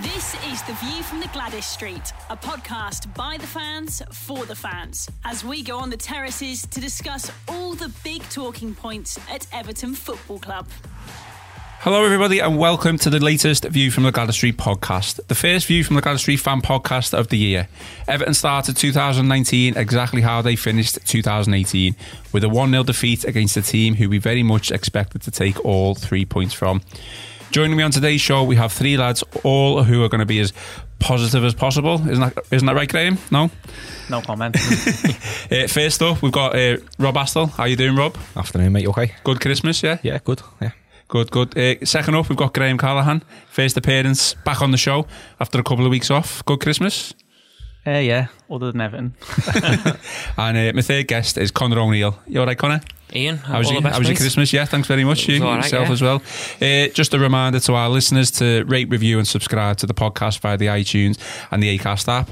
This is The View from the Gwladys Street, a podcast by the fans for the fans, as we go on the terraces to discuss all the big talking points at Everton Football Club. Hello, everybody, and welcome to the latest View from the Gwladys Street podcast, the first View from the Gladys Street fan podcast of the year. Everton started 2019 exactly how they finished 2018, with a 1 0 defeat against a team who we very much expected to take all three points from. Joining me on today's show, we have three lads, all who are going to be as positive as possible. Isn't that isn't that right, Graham? No. No comment. uh, first up, we've got uh, Rob Astle. How you doing, Rob? Afternoon, mate. You okay? Good Christmas, yeah. Yeah, good. Yeah. Good, good. Uh, second up, we've got Graham Callahan. First appearance back on the show after a couple of weeks off. Good Christmas. Uh, yeah, other than Everton. and uh, my third guest is Connor O'Neill. You all right, Connor? Ian, how was, your, how was your Christmas? Yeah, thanks very much. You right, yourself yeah. as well. Uh, just a reminder to our listeners to rate, review, and subscribe to the podcast via the iTunes and the Acast app.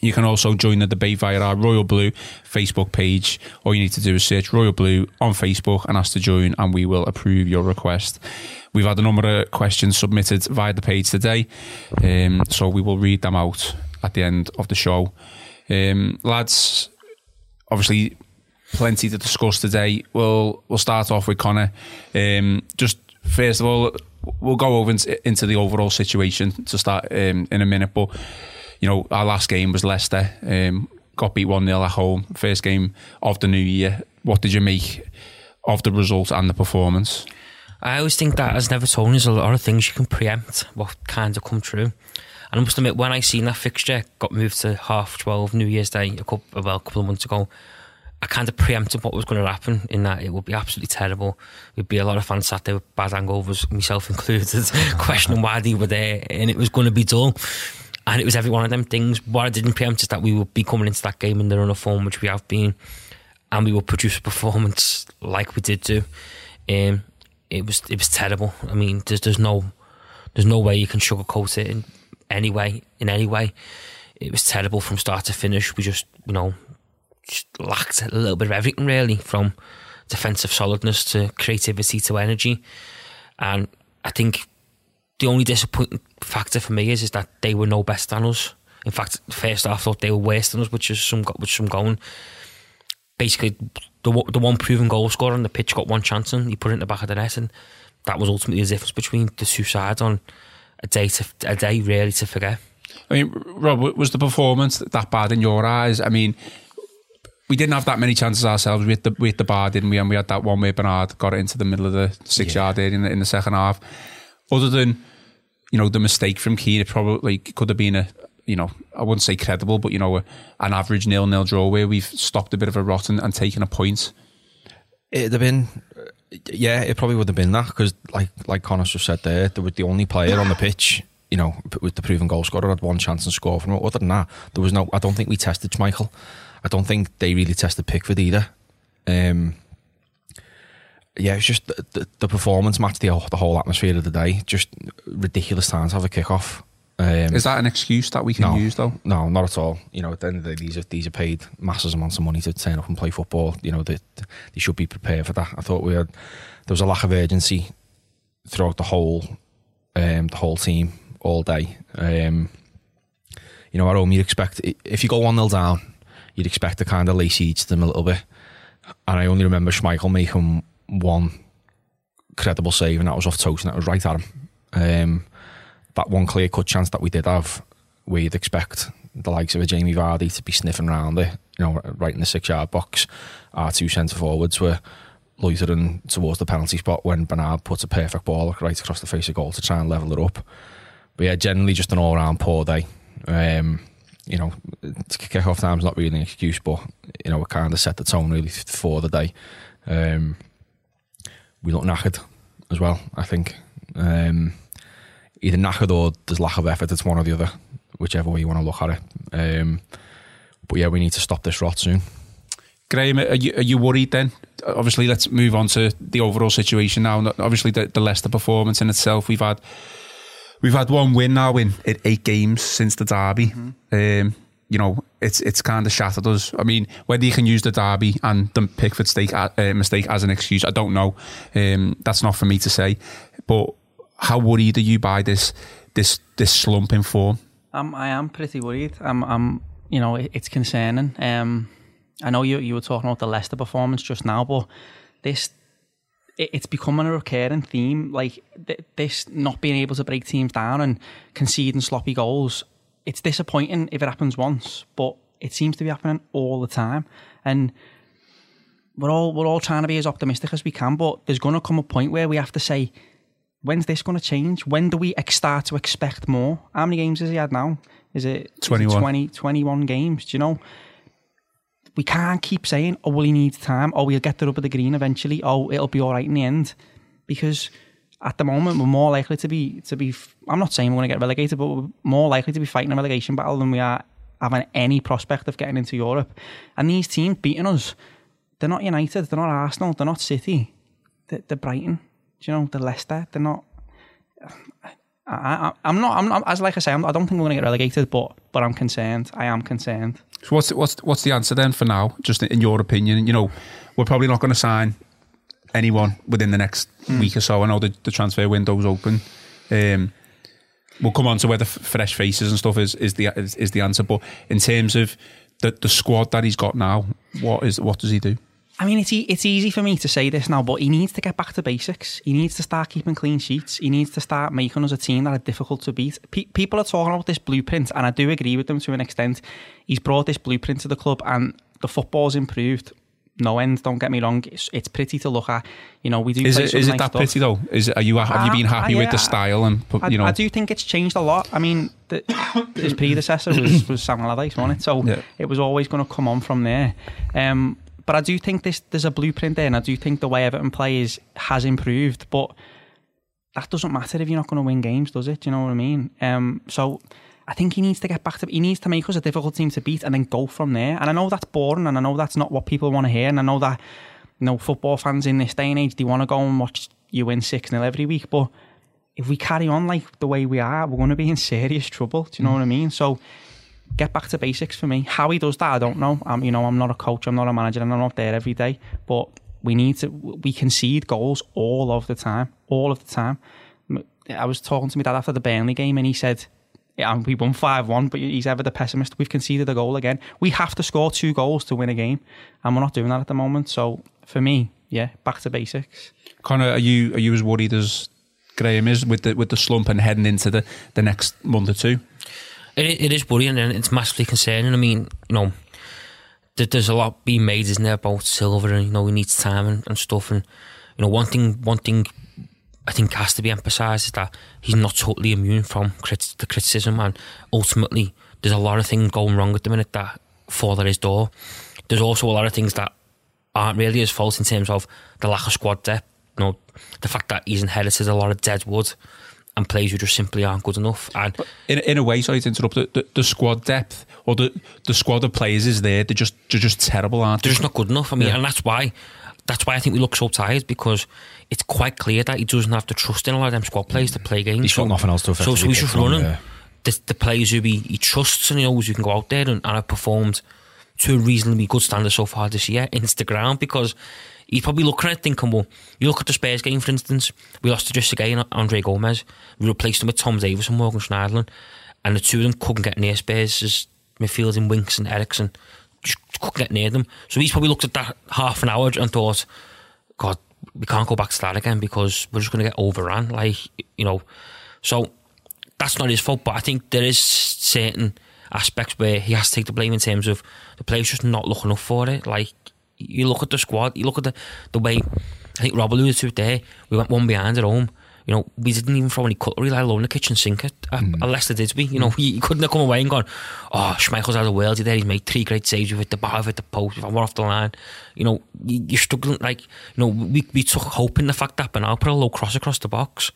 You can also join the debate via our Royal Blue Facebook page. All you need to do is search Royal Blue on Facebook and ask to join, and we will approve your request. We've had a number of questions submitted via the page today, um, so we will read them out at the end of the show. Um, lads, obviously, plenty to discuss today. We'll we'll start off with Connor. Um, just first of all, we'll go over into, the overall situation to start um, in a minute, but you know, our last game was Leicester. Um, got beat 1 0 at home. First game of the new year. What did you make of the result and the performance? I always think that as never told there's a lot of things you can preempt what kind of come true. And I must admit, when I seen that fixture got moved to half 12 New Year's Day a couple, well, a couple of months ago, I kind of preempted what was going to happen in that it would be absolutely terrible. There'd be a lot of fans sat there with bad hangovers, myself included, questioning why they were there, and it was going to be dull. And it was every one of them things. What I didn't preempt is that we would be coming into that game in the run of form, which we have been, and we would produce a performance like we did do. Um, it was it was terrible. I mean, there's there's no there's no way you can sugarcoat it in any way. In any way, it was terrible from start to finish. We just you know lacked a little bit of everything really, from defensive solidness to creativity to energy, and I think the only disappointing factor for me is is that they were no better than us. In fact, first half I thought they were worse than us, which is some which some going. Basically, the the one proven goal scorer on the pitch got one chance and he put it in the back of the net, and that was ultimately the difference between the two sides on a day to a day really to forget. I mean, Rob, was the performance that bad in your eyes? I mean, we didn't have that many chances ourselves. We hit the we hit the bar, didn't we? And we had that one where Bernard got it into the middle of the six yeah. yard area in the, in the second half. Other than you know the mistake from Keane, it probably could have been a you know I wouldn't say credible, but you know a, an average nil nil draw where we've stopped a bit of a rot and, and taken a point. It'd have been, yeah, it probably would have been that because like like Connor just said there, there was the only player on the pitch. You know, with the proven goal scorer, had one chance and score from it. Other than that, there was no. I don't think we tested Michael. I don't think they really tested Pickford either. Um, yeah, it's just the, the, the, performance matched the, the whole atmosphere of the day. Just ridiculous time to have a kick off. Um, Is that an excuse that we can no, use though? No, not at all. You know, at the end of the day, these are these are paid massive amounts of money to turn up and play football. You know, they, they should be prepared for that. I thought we had there was a lack of urgency throughout the whole um, the whole team all day. Um, you know, at home you'd expect if you go one 0 down, you'd expect to kind of lay each them a little bit. And I only remember Schmeichel making one credible save, and that was off toast, and that was right at him. Um, that one clear cut chance that we did have, you'd expect the likes of a Jamie Vardy to be sniffing around it, you know, right in the six yard box. Our two centre forwards were loitering towards the penalty spot when Bernard puts a perfect ball right across the face of goal to try and level it up. But yeah, generally just an all round poor day. Um, you know, kick off time's not really an excuse, but you know, it kind of set the tone really for the day. Um, we look knackered as well. I think um, either knackered or there's lack of effort. It's one or the other, whichever way you want to look at it. Um, but yeah, we need to stop this rot soon. Graham, are you, are you worried then? Obviously, let's move on to the overall situation now. Obviously, the, the Leicester performance in itself, we've had we've had one win now in, in eight games since the derby. Mm-hmm. Um, you know, it's it's kind of shattered us. I mean, whether you can use the derby and the Pickford mistake, uh, mistake as an excuse, I don't know. Um, that's not for me to say. But how worried are you by this this this slump in form? Um, I am pretty worried. I'm, I'm you know, it, it's concerning. Um, I know you you were talking about the Leicester performance just now, but this it's becoming a recurring theme. Like th- this not being able to break teams down and conceding sloppy goals. It's disappointing if it happens once, but it seems to be happening all the time. And we're all we're all trying to be as optimistic as we can, but there's going to come a point where we have to say, when's this going to change? When do we start to expect more? How many games has he had now? Is it 21. Is it 20, 21 games? Do you know? We can't keep saying, oh, well, he needs time, oh, we'll get the rubber the green eventually, oh, it'll be all right in the end. Because at the moment, we're more likely to be, to be I'm not saying we're going to get relegated, but we're more likely to be fighting a relegation battle than we are having any prospect of getting into Europe. And these teams beating us, they're not United, they're not Arsenal, they're not City, they're, they're Brighton, do you know, they're Leicester, they're not. I, am not. I'm not. As like I say, I'm, I do not think we're going to get relegated, but but I'm concerned. I am concerned. So what's what's what's the answer then for now? Just in your opinion, you know, we're probably not going to sign anyone within the next mm. week or so. I know the, the transfer window's open. Um, we'll come on to where whether fresh faces and stuff is is the is, is the answer. But in terms of the the squad that he's got now, what is what does he do? I mean, it's, e- it's easy for me to say this now, but he needs to get back to basics. He needs to start keeping clean sheets. He needs to start making us a team that are difficult to beat. Pe- people are talking about this blueprint, and I do agree with them to an extent. He's brought this blueprint to the club, and the football's improved. No end. Don't get me wrong. It's, it's pretty to look at. You know, we do. Is it, is it nice that stuff. pretty though? Is it, are you have you been happy yeah, with the style and you know? I, I, do think it's changed a lot. I mean, the, his predecessor was, was Sam Allardyce, wasn't it? So yeah. it was always going to come on from there. Um, but I do think this there's a blueprint there, and I do think the way Everton plays has improved. But that doesn't matter if you're not going to win games, does it? Do you know what I mean? Um, so I think he needs to get back to he needs to make us a difficult team to beat and then go from there. And I know that's boring, and I know that's not what people want to hear, and I know that you know football fans in this day and age they want to go and watch you win six 0 every week, but if we carry on like the way we are, we're going to be in serious trouble. Do you know mm. what I mean? So get back to basics for me. How he does that, I don't know. I'm, you know, I'm not a coach, I'm not a manager, and I'm not there every day. But we need to, we concede goals all of the time, all of the time. I was talking to my dad after the Burnley game, and he said, yeah, we won 5 1, but he's ever the pessimist. We've conceded a goal again. We have to score two goals to win a game, and we're not doing that at the moment. So for me, yeah, back to basics. Connor, are you are you as worried as Graham is with the with the slump and heading into the, the next month or two? It, it is worrying and it's massively concerning. I mean, you know, there's a lot being made, isn't there, about silver and you know he needs time and, and stuff. And you know, one thing, one thing I think has to be emphasised is that he's not totally immune from crit- the criticism, and ultimately, there's a lot of things going wrong at the minute that fall at his door. There's also a lot of things that aren't really his fault in terms of the lack of squad depth. You know, the fact that he's inherited a lot of dead wood and players who just simply aren't good enough. And in, in a way, sorry to interrupt, the, the, the, squad depth or the, the squad of players is there. They're just they're just terrible, aren't they? They're just not good enough. I mean, yeah. and that's why that's why I think we look so tired because it's quite clear that he doesn't have the trust in a lot of them squad players to play games. He's got nothing else to So, so he's just running yeah. the, the players who he, he trusts and he knows who can go out there and, and have performed to a reasonably good standard so far this year into the ground because he's probably looking at it thinking, well, you look at the Spurs game, for instance, we lost to just again Andre Gomes. we replaced him with Tom Davies and Morgan Schneiderlin, and the two of them couldn't get near Spurs' midfield in Winks and Eriksen, just couldn't get near them. So he's probably looked at that half an hour and thought, God, we can't go back to that again because we're just going to get overrun. Like, you know, so that's not his fault, but I think there is certain aspects where he has to take the blame in terms of the players just not looking up for it. Like, you look at the squad, you look at the, the way, I think Rob alluded to it there, we went one behind at home. You know, we didn't even throw any cutlery, let alone the kitchen sink at, at, mm. Leicester, did we? You know, you, you couldn't have come away and gone, oh, Schmeichel's out of the world there, he's made three great saves with the bar, with the post, if I were off the line. You know, you, you're struggling, like, you know, we, we took hope in the fact that Bernard put a low cross across the box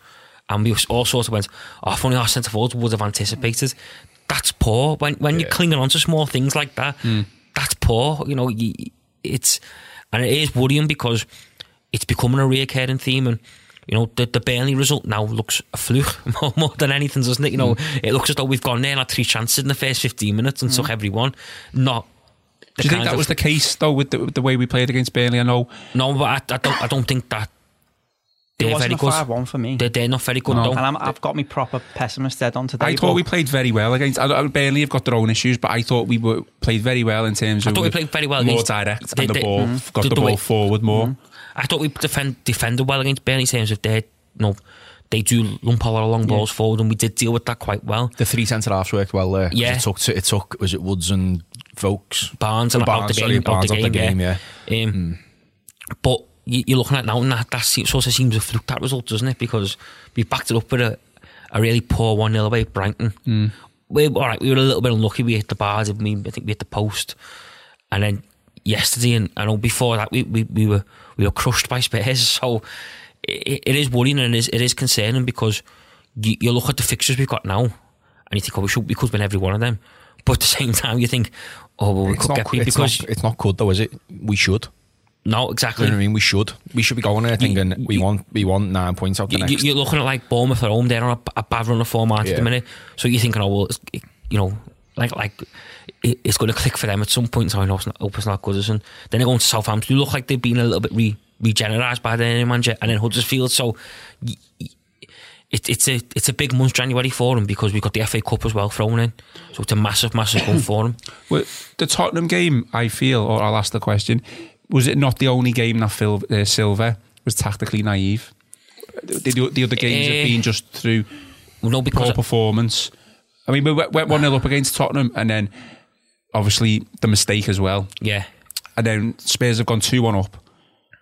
and we all sort of went, "Oh, if only our centre forwards would have anticipated." That's poor. When when you're clinging on to small things like that, that's poor. You know, you, it's and it is worrying because it's becoming a recurring theme and. You know, the, the Burnley result now looks a fluke more, more than anything, doesn't it? You know, mm. it looks as though we've gone there and had three chances in the first 15 minutes and took mm. everyone. Not Do you think that was the case though with the, with the way we played against Burnley? I know No, but I, I don't. I don't think that It they're wasn't very a good. five-one for me. They're, they're not very good. No. though. and I'm, I've got me proper pessimist dead on today. I thought we played very well against. I, I, Burnley have got their own issues, but I thought we were played very well in terms I of thought we played very well more against- direct they- and the they- ball Mhm. got The- the, the ball way- forward more. I thought we defend, defended well against Burnley in terms of their, you know, they do lump a lot of long balls forward, and we did deal with that quite well. The three centre halves worked well there. 'cause Yeah. It took, it took, was it Woods and Vokes? Barnes and out Barnes, the sorry, game, Barnes out the game, yeah. yeah. Um, But you, you're looking at now, and that, that sort of seems to fluke that result, doesn't it? Because we backed it up with a, a really poor 1 0 away at Brighton. Hmm. We, all right, we were a little bit unlucky. We hit the bars, I mean, I think we hit the post. And then yesterday, and I know before that, we, we, we were we were crushed by Spurs. So it, it is worrying and it is, it is concerning because you, you look at the fixtures we've got now and you think, oh, we, should, we could win every one of them. But at the same time, you think, oh, well, we It's could not, get beat because. not, it's not good though, is it? We should. No, You exactly. know what I mean? We should. We should be going there thinking we you- want we want nine points out the You, next. you, are looking at like Bournemouth at home; they're on a, a bad run of form at Yeah. the minute. So you're thinking, oh well, it's, it- you know, like like it, it's going to click for them at some point. So I know it's not, hope it's not then they're going to Southampton. You look like they've been a little bit re, regenerised by the new manager, and then Huddersfield. So it, it's a it's a big month January for them because we've got the FA Cup as well thrown in. So it's a massive, massive month for them. Well, the Tottenham game, I feel, or I'll ask the question: Was it not the only game that Phil uh, Silva was tactically naive? The, the, the other games Eh. have been just through No, because poor performance. I mean, we went went one 0 up against Tottenham, and then obviously the mistake as well. yeah, and then Spurs have gone 2 1 up,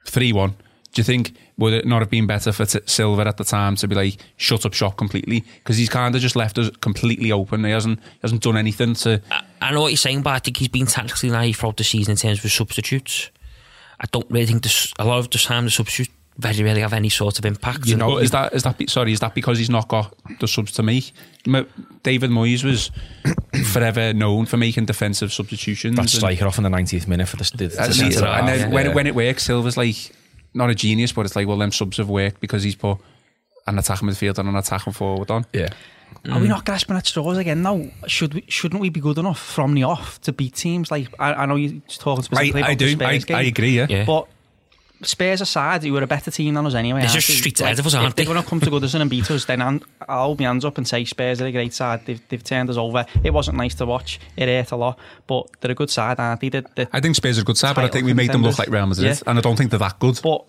3 1. Do you think would it not have been better for T- Silva at the time to be like shut up shop completely? Because he's kind of just left us completely open. He hasn't he hasn't done anything to. I, I know what you're saying, but I think he's been tactically naive throughout the season in terms of substitutes. I don't really think this, a lot of the time the substitutes very rarely have any sort of impact. You know, is that is that be- sorry? Is that because he's not got the subs to make? David Moyes was forever known for making defensive substitutions. that and- striker off in the 90th minute for the, the, the and, and then half, when, yeah. when it works, Silva's like not a genius, but it's like, well, them subs have worked because he's put an attacking midfield and an attacking forward on. yeah. Are we mm. not grasping at straws again now? Should we? Shouldn't we be good enough from the off to beat teams like? I, I know you're talking I, specifically I about do. the I, Spurs game, I agree. Yeah. Yeah. but Spurs aside, you were a better team than us anyway. They're aren't just they? streets ahead of us, aren't if they're they? going to come to Goodison and beat us, then I'm, I'll hold my hands up and say Spurs are a great side. They've, they've turned us over. It wasn't nice to watch. It hurt a lot, but they're a good side, aren't they? They're, they're, I think Spurs are a good side, but I think we made them look like Real Madrid, Yeah. and I don't think they're that good. But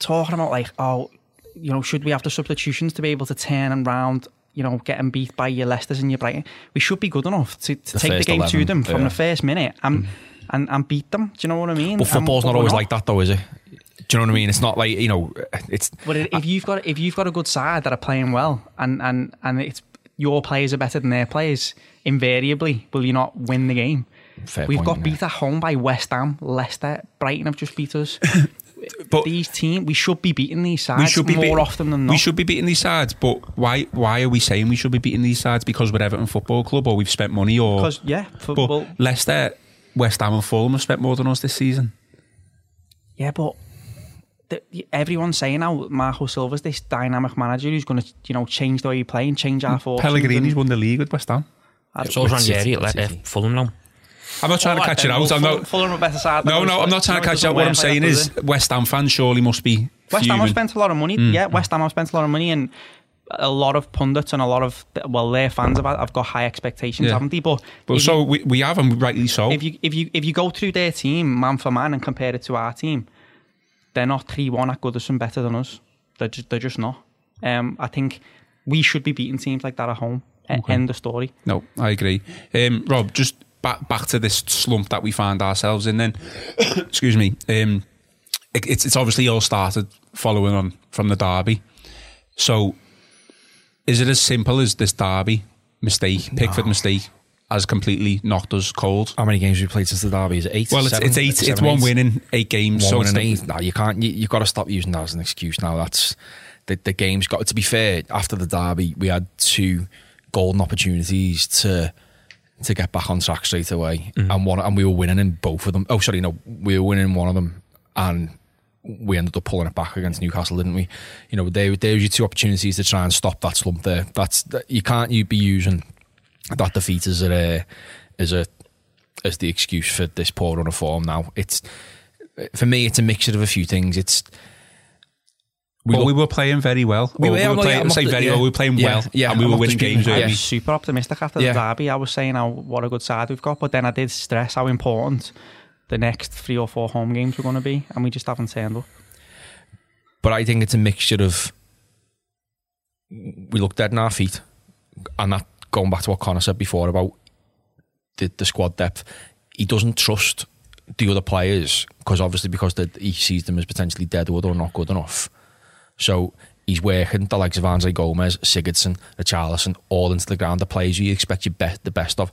talking about like, oh, you know, should we have the substitutions to be able to turn them round? You know, getting beat by your Leicesters and your Brighton, we should be good enough to, to The take the game 11, to them from yeah. the first minute and mm. and, and beat them. Do you know what I mean? But And- football's but not always like that, though, is it? Do you know what I mean? It's not like you know, it's But if you've got if you've got a good side that are playing well, and and and it's your players are better than their players, invariably will you not win the game? Fair We've point, got yeah. beat at home by West Ham, Leicester, Brighton have just beat us. But these teams, we should be beating these sides we should be more beating- often than not. We should be beating these sides, but why? Why are we saying we should be beating these sides? Because we're Everton Football Club, or we've spent money, or because yeah, but football. Leicester, West Ham, and Fulham have spent more than us this season. Yeah, but the, everyone's saying now Marco Silva's this dynamic manager who's going to you know change the way you play and change our fortunes. Pellegrini's won the league with West Ham. So Ranieri City, at Le- City. Fulham now. I'm not trying to All catch right it then, out. well, I'm not. Fulham are better side. than No, us, no, I'm not trying to catch it out. What I'm saying is, West Ham fans surely must be. West Ham have fuming. spent a lot of money. Hmm. Yeah, West Ham have spent a lot of money, and a lot of pundits and a lot of well, their fans have, have got high expectations, Yeah. haven't they? But, But if, so you, we, we have, and rightly so. if you if you if you go through their team man for man and compare it to our team, they're not three one at Goodison better than us. They're just they're just not. Um, I think we should be beating teams like that at home. E- End of story. No, I agree. Um, Rob, just back back to this slump that we find ourselves in. Then, excuse me. Um, it, it's it's obviously all started following on from the derby. So, is it as simple as this derby mistake, Pickford mistake, has completely knocked us cold? How many games have we played since the derby? Is it eight? Well, it's, Seven? it's eight. It's Seven, one eight? win in eight games. One so it's eight. No, you can't. You, you've got to stop using that as an excuse now. That's the, the game's got to be fair. After the derby, we had two golden opportunities to to get back on track straight away, mm. and one and we were winning in both of them. Oh, sorry, no, we were winning one of them, and we ended up pulling it back against Newcastle, didn't we? You know, there there's your two opportunities to try and stop that slump there. That's you can't you be using that defeat as a as a as the excuse for this poor run of form. Now it's for me, it's a mixture of a few things. It's we, well, we were playing very well. We, were, we were playing, say very yeah, well. We were playing yeah, well, yeah, and we I'm were winning games. I was super optimistic after the derby. I was saying how what a good side we've got, but then I did stress how important the next three or four home games were going to be, and we just haven't turned up. But I think it's a mixture of we look dead in our feet, and that going back to what Connor said before about the, the squad depth. He doesn't trust the other players because obviously because the, he sees them as potentially dead or not good enough so he's working the likes of Andre Gomes, Sigurdsson, Richarlison, all into the ground. The players you expect you be- the best of,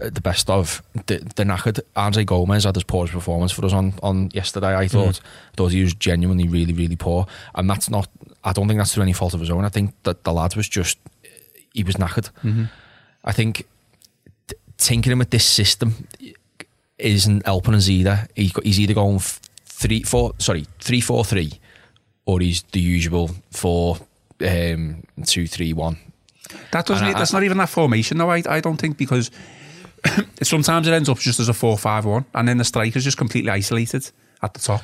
uh, the best of. The, the knackered Andre Gomes had his poorest performance for us on, on yesterday. I thought mm. thought he was genuinely really really poor, and that's not. I don't think that's through any fault of his own. I think that the lad was just he was knackered. Mm-hmm. I think t- tinkering with this system isn't helping us either. He, he's either going three four sorry three four three or he's the usual four, um, two, three, one. That doesn't. I, that's not even that formation, though. I, I don't think because sometimes it ends up just as a four-five-one, and then the striker's just completely isolated at the top.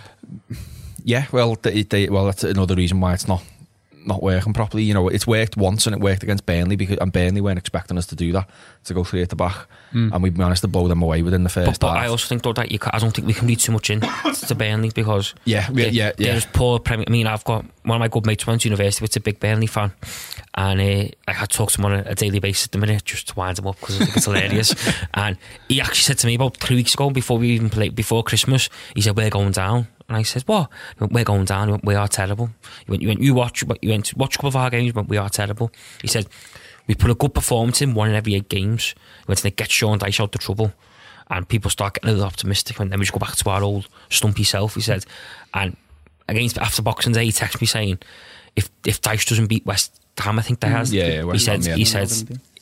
Yeah, well, they, they, well, that's another reason why it's not not working properly. You know, it's worked once and it worked against Burnley because and Burnley weren't expecting us to do that to go three at the back, mm. and we managed to blow them away within the first. But, but I also think though that you, I don't think we can read too much in to Burnley because yeah, yeah, yeah, yeah. There's poor Premier. I mean, I've got one of my good mates went to university, which is a big Burnley fan, and uh, I had talked to him on a, a, daily basis at the minute just to wind him up because I think it's hilarious. and he actually said to me about three weeks ago, before we even played, before Christmas, he said we're going down. And I said, "What? Went, We're going down. Went, we are terrible." He went, "You went. You watch. You went to watch a couple of our games. Went, we are terrible." He said, "We put a good performance in one in every eight games. He went to get Sean Dyche out the trouble." And people start getting a little optimistic, and then we just go back to our old stumpy self. He said, and against after Boxing Day, he texted me saying, "If if Dyche doesn't beat West Ham, I think they mm. has." Yeah, yeah he said. He said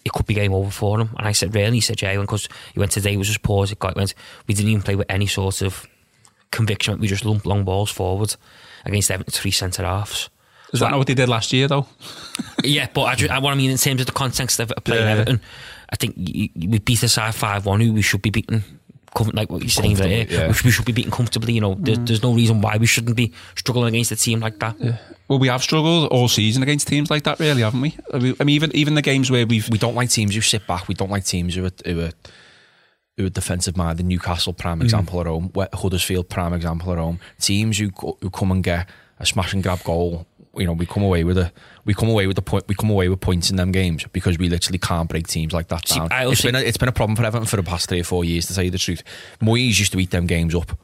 it could be game over for him. And I said, really? He said, yeah, because he went today was just pause. It got, went, we didn't even play with any sort of conviction we just lump long balls forward against three centre halves. Is so that not what they did last year, though? yeah, but I, just, I, what I mean in terms of the context of playing yeah. Everton, I think we beat a side 5 1 who we should be beating. Like what you're saying there, yeah. we, should, be beating comfortably. You know, there's, mm. there's, no reason why we shouldn't be struggling against a team like that. Yeah. Well, we have struggled all season against teams like that, really, haven't we? I mean, even even the games where we've we don't like teams who sit back. We don't like teams who are, who are who are defensive minded. The Newcastle prime mm. example at home. Huddersfield prime example at home. Teams who who come and get a smash and grab goal. You know, we come away with a we come away with the point we come away with points in them games because we literally can't break teams like that down. See, it's been a, it's been a problem for Everton for the past three or four years to tell you the truth. Moyes used to eat them games up,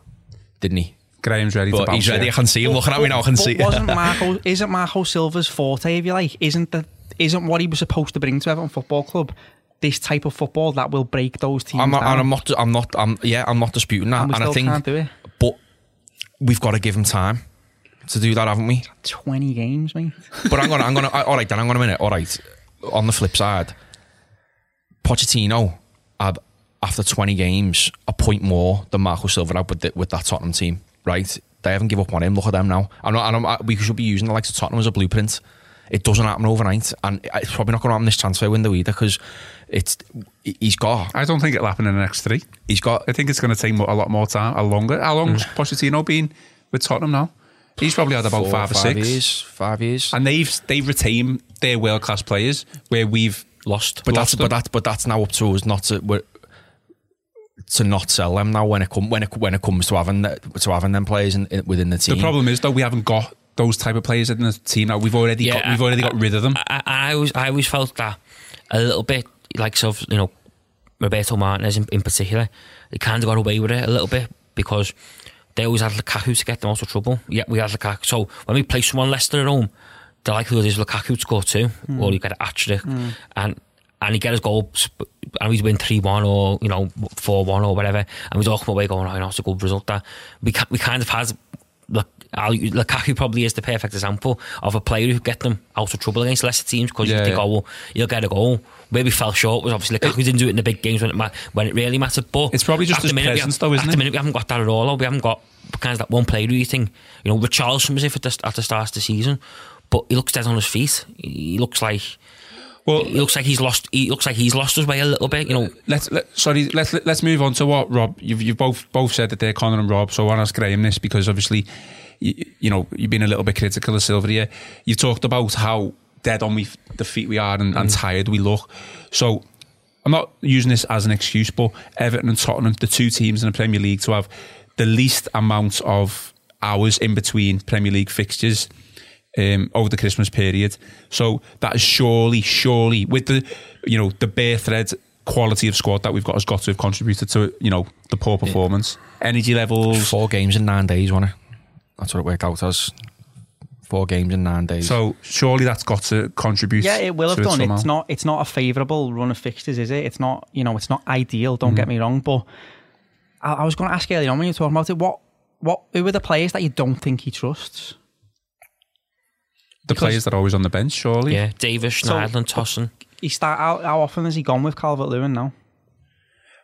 didn't he? Graham's ready but to bounce. He's ready. I can see him looking at me now. I can see. Wasn't Marco? Isn't Marco Silva's forte? If you like, isn't the isn't what he was supposed to bring to Everton Football Club this type of football that will break those teams. I'm not, down. And I'm not. I'm not. I'm yeah. I'm not disputing that. And, and I think, can't do it. but we've got to give him time to do that, haven't we? Twenty games, mate. But I'm gonna. I'm gonna. All right, then. I'm gonna minute. All right. On the flip side, Pochettino had after 20 games a point more than Marco Silva had with, the, with that Tottenham team. Right? They haven't give up on him. Look at them now. I'm not. I'm, I, we should be using the likes of Tottenham as a blueprint. It doesn't happen overnight, and it's probably not going to happen this transfer window either because it's he's got. I don't think it'll happen in the next three. He's got. I think it's going to take a lot more time, a longer. How long's mm. Pochettino been with Tottenham now? He's probably had about Four, five or five six years. Five years, and they've they've retained their world class players where we've lost. But lost that's them. but that but that's now up to us not to to not sell them now when it come when it when it comes to having to having them players in, in, within the team. The problem is though we haven't got those type of players in the team now. We've already yeah, got, we've already I, got rid of them. I, I, always I always felt that a little bit like sort of you know Roberto Martinez in, in particular. He kind of got away with it a little bit because they always had Lukaku to get them out of trouble. Yeah, we had Lukaku. So when we play someone Leicester at home, the likelihood is Lukaku to score two, mm. or you get Atchrick, mm. and and he get his goal, and he's win three one or you know four one or whatever, and we'd all come away going, oh, that's a good result. That we we kind of had like I'll, Lukaku probably is the perfect example of a player who get them out of trouble against lesser teams because Yeah, you think, yeah. oh, well, you'll get a goal. Where we fell short was obviously Lukaku didn't do it in the big games when it, ma- when it really mattered. But It's probably just at his minute, presence have- though, isn't At it? the minute, we haven't got that at all. We haven't got kind of that one player who you think, you know, Richarlison was if at the, at the start of the season, but he looks dead on his feet. He looks like Well, he looks like he's lost. He looks like he's lost his way a little bit. You know, let's let, sorry let's let's move on to what Rob you've you've both both said that they're Connor and Rob so I want to ask Graham this because obviously you, you know you've been a little bit critical of Silva you've talked about how dead on we the feet we are and, and tired we look so I'm not using this as an excuse but Everton and Tottenham the two teams in the Premier League to have the least amount of hours in between Premier League fixtures um, over the Christmas period. So that is surely, surely with the you know the bare thread quality of squad that we've got has got to have contributed to you know the poor performance, energy levels. Four games in nine days, wasn't it? That's what it worked out as. Four games in nine days. So surely that's got to contribute. Yeah, it will have done. somehow. It's not. It's not a favourable run of fixtures, is it? It's not. You know, it's not ideal. Don't Mm-hmm. get me wrong, but I, I was going to ask earlier on when you were talking about it. What, what, who are the players that you don't think he trusts? the players that are always on the bench. Surely, yeah, Davies, Schneiderlin, Tosun. He start out. How often has he gone with Calvert Lewin now?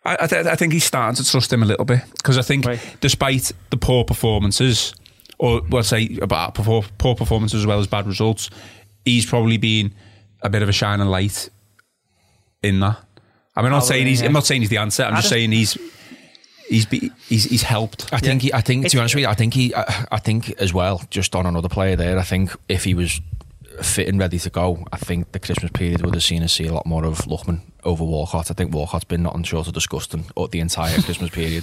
I, I, th- I think he's starting to trust him a little bit because I think, Right. despite the poor performances, or well, say about poor, poor performances as well as bad results, he's probably been a bit of a shining light in that. I mean, I'm not Oh, saying he's. yeah. I'm not saying he's the answer. I'm I just just- saying he's. He's, be, he's he's helped. I think he, I think to be honest with you, I think he I, I think as well, just on another player there, I think if he was fit and ready to go, I think the Christmas period would have seen us see a lot more of Lookman over Walcott. I think Walcott's been nothing short of disgusting at the entire Christmas period.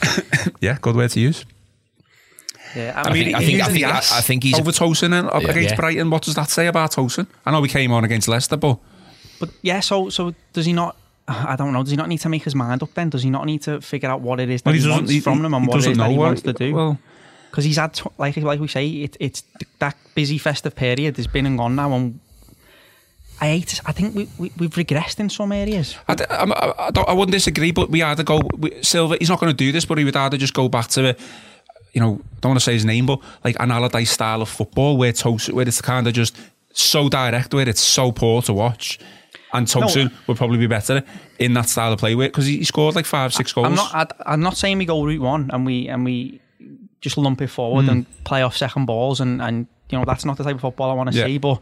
Yeah, good word to use. Yeah, I mean, think- I think- I think- ass I think he's- over Tosun and Yeah. against Yeah. Brighton. What does that say about Tosun? I know he came on against Leicester, but But yeah, so so does he not? I don't know. Does he not need to make his mind up then? Does he not need to figure out what it is that Well, he, doesn't- wants from them and he what it doesn't that he wants to do? Well, Because he's had, like like we say, it, it's that busy festive period has been and gone now, and I hate. I think we, we we've regressed in some areas. I, d- I'm- I, I don't, I wouldn't disagree, but we either go we, Silva. He's not going to do this, but he would either just go back to, you know, don't want to say his name, but like an Allardyce style of football where Tosun, where it's kind of just so direct, where it's so poor to watch. And Tosun would probably be better in that style of play with because he, scored like five, six goals. I'm not. I, I'm not saying we go route one and we and we just lump it forward hmm. and play off second balls and and you know that's not the type of football I want to Yeah. see. But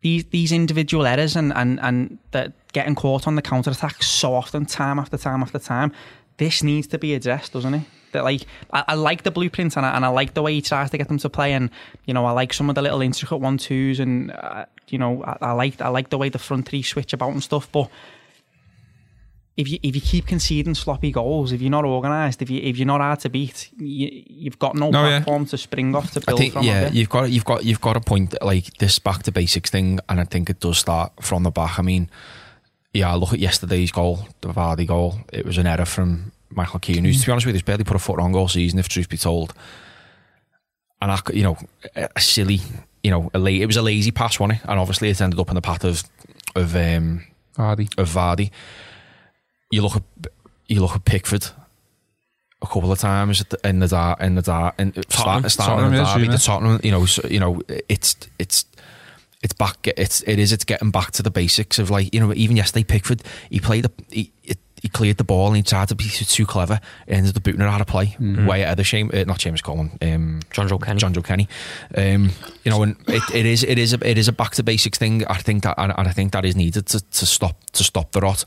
these these individual errors and and and that getting caught on the counter attack so often, time after time after time, this needs to be addressed, doesn't it? That like I, I like the blueprint and I, and I like the way he tries to get them to play and you know I like some of the little intricate one twos and uh, you know I, I like I like the way the front three switch about and stuff, but if you if you keep conceding sloppy goals, if you're not organised, if you if you're not hard to beat, you, you've got no No, yeah. platform to spring off to I build think from. yeah, you? you've got you've got you've got a point like this back to basics thing, and I think it does start from the back. I mean, yeah, look at yesterday's goal, the Vardy goal. It was an error from Michael Keane, who's to be honest with you, he's barely put a foot on goal season, if truth be told. And I, you know, a a silly, you know, a la- it was a lazy pass, wasn't it? And obviously, it ended up in the path of of um, Hardy. of Vardy. You look at you look at Pickford a couple of times at the, in the dark in the dark in Tottenham. start, starting Tottenham, in the derby, the Tottenham. You know, so, you know, it's it's it's back. It's it is. It's getting back to the basics of like you know. Even yesterday, Pickford he played the he, it, he cleared the ball and he tried to be too clever and ended up booting it out of play. Way ahead of the shame, uh, not James Coleman. Um, Jonjoe Kenny. Jonjoe Kenny. Um, you know, and it, it is it is a, it is a back to basics thing. I think that and, and I think that is needed to, to stop to stop the rot.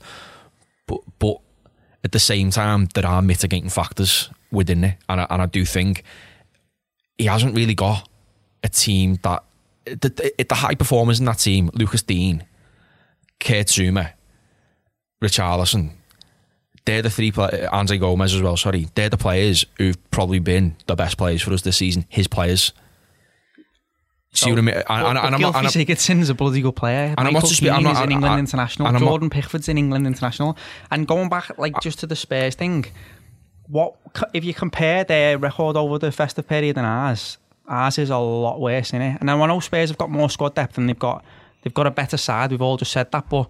But but at the same time, there are mitigating factors within it, and I, and I do think he hasn't really got a team that the, the, the high performers in that team: Lucas Digne, Kurt Zouma, Richarlison. They're the three play- uh, Andre Gomes as well. Sorry, they're the players who've probably been the best players for us this season. His players. See what I mean? And, and, and, I'm not- and Sigurdsson's a bloody good player. And I'm not Michael just- I'm not- an England I- international. and not- Jordan Pickford's in England international. And going back, like just to the Spurs thing, what if you compare their record over the festive period and ours? Ours is a lot worse, isn't it? And I know Spurs have got more squad depth and they've got they've got a better side. We've all just said that, but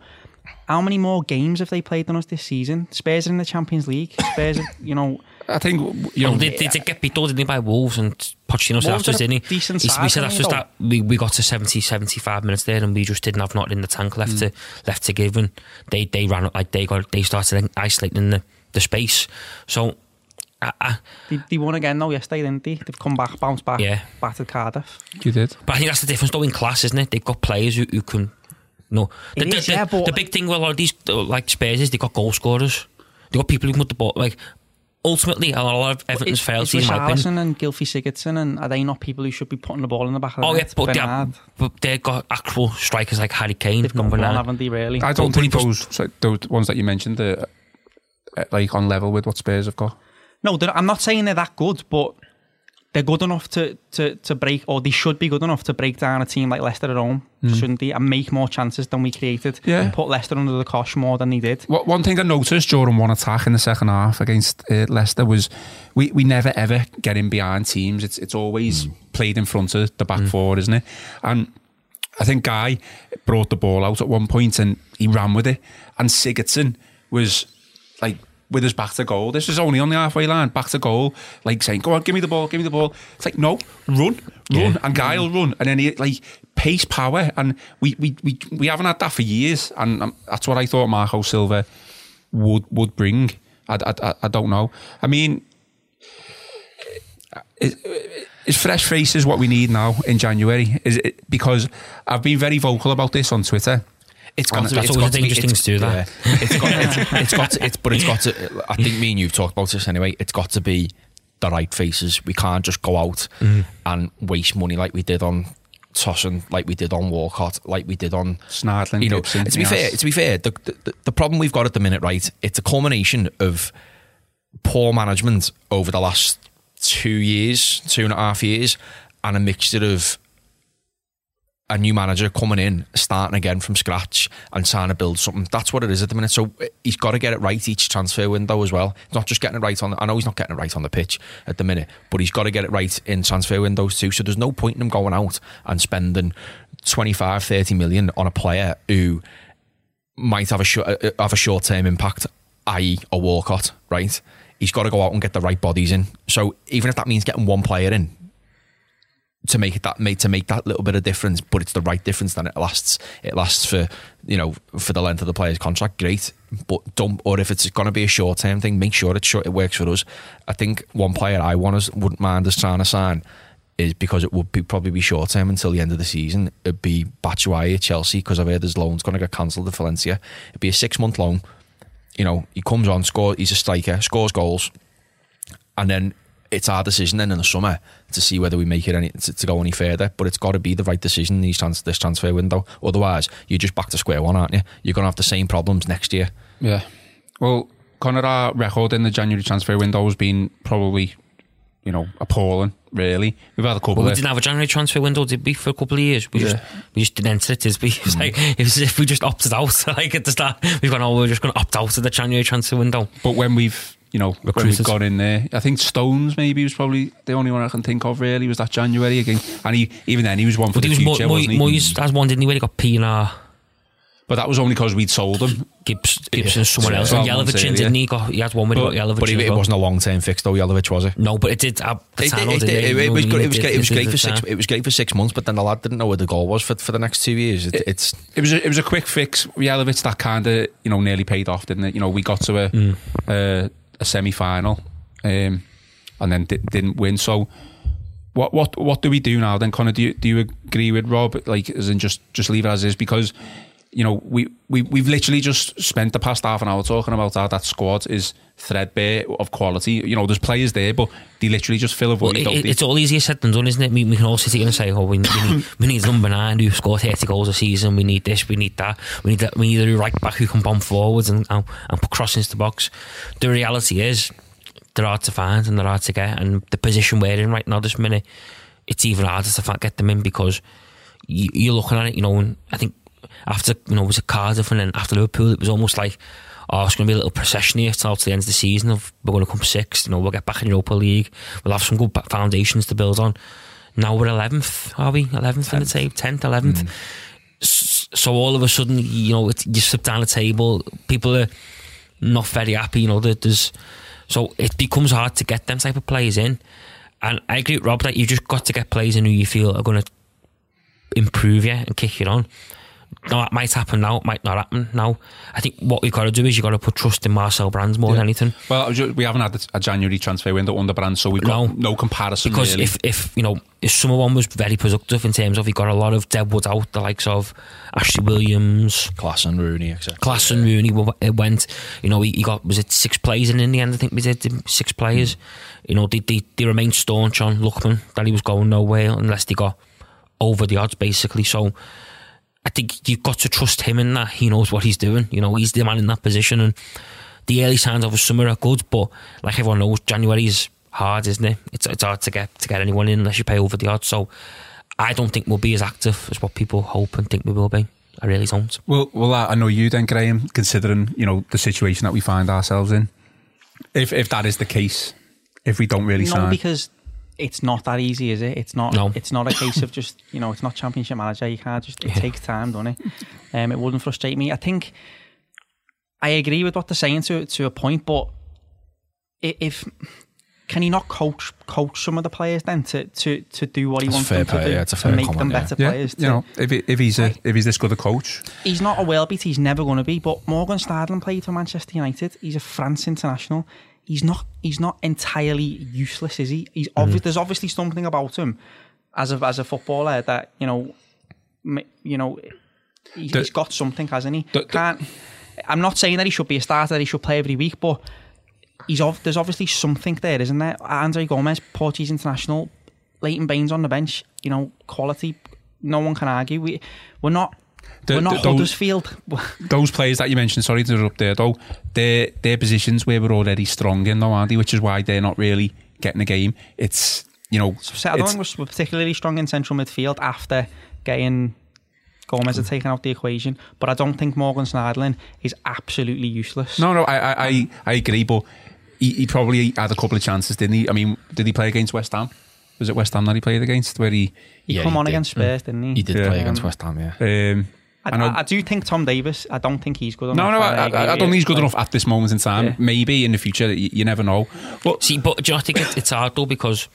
how many more games have they played than us this season? Spurs are in the Champions League. Spurs, are, you know, I think you know Well, they, they did get beat though, didn't they, by Wolves and Pochettino said Wolves after, are didn't he? decent He- side, we said aren't after they, that we, we got to 70, 75 minutes there and we just didn't have nothing in the tank left to mm. left to give and they, they ran up like they got they started isolating the, the space. So I, I, they, they won again though yesterday, didn't they? They've come back, bounced back, Yeah. battered Cardiff. you did. But I think that's the difference though in class, isn't it? They've got players who, who can no. The, the, is, the, yeah, but- the big thing with a lot of these like Spurs is they've got goal scorers. They've got people who can put the ball like ultimately a lot of Everton's It's, failed it's in my opinion. And Gylfi Sigurdsson, and are they not people who should be putting the ball in the back of the Oh yeah, net? but, they Bernard, but they've got actual strikers like Harry Kane, they've got number one, nine. haven't they? Really? I don't But- think but he those those ones that you mentioned are uh, like on level with what Spurs have got. No, I'm not saying they're that good, but they're good enough to, to, to break, or they should be good enough to break down a team like Leicester at home, mm. shouldn't they? And make more chances than we created. Yeah. And put Leicester under the cosh more than they did. What, one thing I noticed during one attack in the second half against uh, Leicester was we, we never ever get in behind teams. It's it's always mm. played in front of the back mm. four, isn't it? And I think Guy brought the ball out at one point and he ran with it. And Sigurdsson was like with his back to goal. This was only on the halfway line, back to goal, like saying, "Go on, give me the ball, give me the ball." It's like, no, run, run, Yeah. and Guy will run, and then he like pace, power, and we we we, we haven't had that for years, and um, that's what I thought Marco Silva would would bring. I, I, I- I don't know. I mean, is, is fresh faces what we need now in January? Is it because I've been very vocal about this on Twitter. It's got And to, that's it's always got a to be, dangerous thing to do, that. yeah. it's got, it's, it's got to, it's, but it's got to, I think me and you've talked about this anyway, it's got to be the right faces. We can't just go out mm. and waste money like we did on Tosun, like we did on Walcott, like we did on Schneiderlin, You know, Gibson, to be yes. fair, to be fair, the, the, the problem we've got at the minute, right, it's a culmination of poor management over the last two years, two and a half years, and a mixture of a new manager coming in, starting again from scratch and trying to build something. That's what it is at the minute. So he's got to get it right each transfer window as well. Not just getting it right on. The, I know he's not getting it right on the pitch at the minute, but he's got to get it right in transfer windows too. So there's no point in him going out and spending 25, 30 million on a player who might have a short, uh, have a short term impact, i.e., a Walcott. Right? He's got to go out and get the right bodies in. So even if that means getting one player in, to make that made to make that little bit of difference, but it's the right difference. Then it lasts. It lasts for you know for the length of the player's contract. Great, but don't. Or if it's going to be a short term thing, make sure it's short. It works for us. I think one player I want us wouldn't mind us trying to sign is because it would be probably be short term until the end of the season. It'd be Batshuayi at Chelsea because I've heard his loan's going to get cancelled at Valencia. It'd be a six month loan. You know, he comes on, score. He's a striker, scores goals, and then it's our decision then in the summer to see whether we make it any to, to go any further. But it's got to be the right decision in these trans, this transfer window. Otherwise, you're just back to square one, aren't you? You're going to have the same problems next year. Yeah. Well, Connor, our record in the January transfer window has been probably, you know, appalling. Really, we've had a couple Well, we didn't have a January transfer window, did we, for a couple of years? We just we just didn't enter it. Did we? It was mm. like it was as if we just opted out. Like at the start, we've gone, oh, we're just going to opt out of the January transfer window. But when we've, you know, when we've Recruited. got in there, I think Stones maybe was probably the only one I can think of. Really, was that January again, and he even then he was one for But the he was future, Mo- wasn't he? Mo- Moyes has one, didn't he? Where he got Pienaar, But that was only because we'd sold him. Gibbs, Gibson, someone else, and didn't he? Got, he had one he But-. But it, as it wasn't a long term fix though. Jelavic was it? No, but it did. It, it, didn't it, it was what I good. mean? It was great. It was great for six. It was great for six months. But then the lad didn't know where the goal was for for the next two years. It, it's It was a, it was a quick fix. Jelavic that kind of you know nearly paid off, didn't it? You know, we got to a Mm. uh, a semi final, um, and then di- didn't win. So. What what what do we do now then, Connor? Do you do you agree with Rob? Like, as in just just leave it as is because you know we we we've literally just spent the past half an hour talking about how that squad is threadbare of quality. You know, there's players there, but they literally just fill a void. Well, it, don't it- they? it's all easier said than done, isn't it? We, we can all sit here and say, "Oh, we, we need we need number nine who score thirty goals a season. We need this, we need that. We need that. We need a right back who can bomb forwards and and, and put crosses into the box." The reality is, they're hard to find and they're hard to get. And the position we're in right now, this minute, it's even harder to get them in because you, you're looking at it. You know, and I think after you know it was a Cardiff and then after Liverpool, it was almost like. Oh, it's going to be a little procession here till to the end of the season. Of we're going to come sixth. You know, we'll get back in the Europa League. We'll have some good foundations to build on. Now we're eleventh, are we? Eleventh in the table, tenth, eleventh. Mm. S- so all of a sudden, you know, it, you slip down the table. People are not very happy. You know, that there's so it becomes hard to get them type of players in. And I agree with Rob that you've just got to get players in who you feel are going to improve you and kick you on. Now, it might happen now, it might not happen now. I think what we've got to do is you've got to put trust in Marcel Brands more than anything. Well, we haven't had a January transfer window under Brands, so we've got no, no comparison. Because really. if, if, you know, if someone was very productive in terms of he got a lot of Deadwood out, the likes of Ashley Williams, Klaassen and Rooney, etc. Klaassen and Rooney went, you know, he, he, got, was it six players in, in the end? I think we did six players. Mm. You know, they, they, they remained staunch on Lookman that he was going nowhere unless they got over the odds, basically. So, I think you've got to trust him in that. He knows what he's doing. You know, he's the man in that position. And the early signs of a summer are good, but like everyone knows, January is hard, isn't it? It's it's hard to get to get anyone in unless you pay over the odds. So I don't think we'll be as active as what people hope and think we will be. I really don't. Well, well, I know you then, Graham. Considering you know the situation that we find ourselves in, if if that is the case, if we don't really no, sign, because it's not that easy, is it? It's not. No. It's not a case of just you know. It's not championship manager. You can't just. It yeah. takes time, doesn't it? Um, it wouldn't frustrate me. I think I agree with what they're saying to to a point, but if can he not coach coach some of the players then to to, to do what he That's wants them to do yeah, to make comment, them better yeah. players? Yeah, you know, if, if he's a, if he's this good a coach, he's not a well beat. He's never going to be. But Morgan Schneiderlin played for Manchester United. He's a France international he's not he's not entirely useless, is he? He's mm. there's obviously something about him as a as a footballer that you know, you know, he's the, got something, hasn't he? The, Can't. I'm not saying that he should be a starter, that he should play every week, but he's ov- there's obviously something there, isn't there? Andre Gomes, Portuguese international, Leighton Baines on the bench, you know, quality. No one can argue. We we're not the, we're not the, Huddersfield. those players that you mentioned, sorry to interrupt there though, their their positions where we're already strong in though, aren't they? Which is why they're not really getting a game. It's you know, so I don't think we're particularly strong in central midfield after getting Gomes had taken out the equation. But I don't think Morgan Schneiderlin is absolutely useless. No, no, I I, I agree, but he, he, probably had a couple of chances, didn't he? I mean, did he play against West Ham? Was it West Ham that he played against? Where he he yeah, come he on did. against Spurs, didn't he? He did yeah. play against West Ham, yeah. Um, I, I, I, do think Tom Davies. I don't think he's good enough. No, no, I, I, don't think he's good enough at this moment in time. Yeah. Maybe in the future, you, you, never know. But see, but do you know, I think it, it's hard though because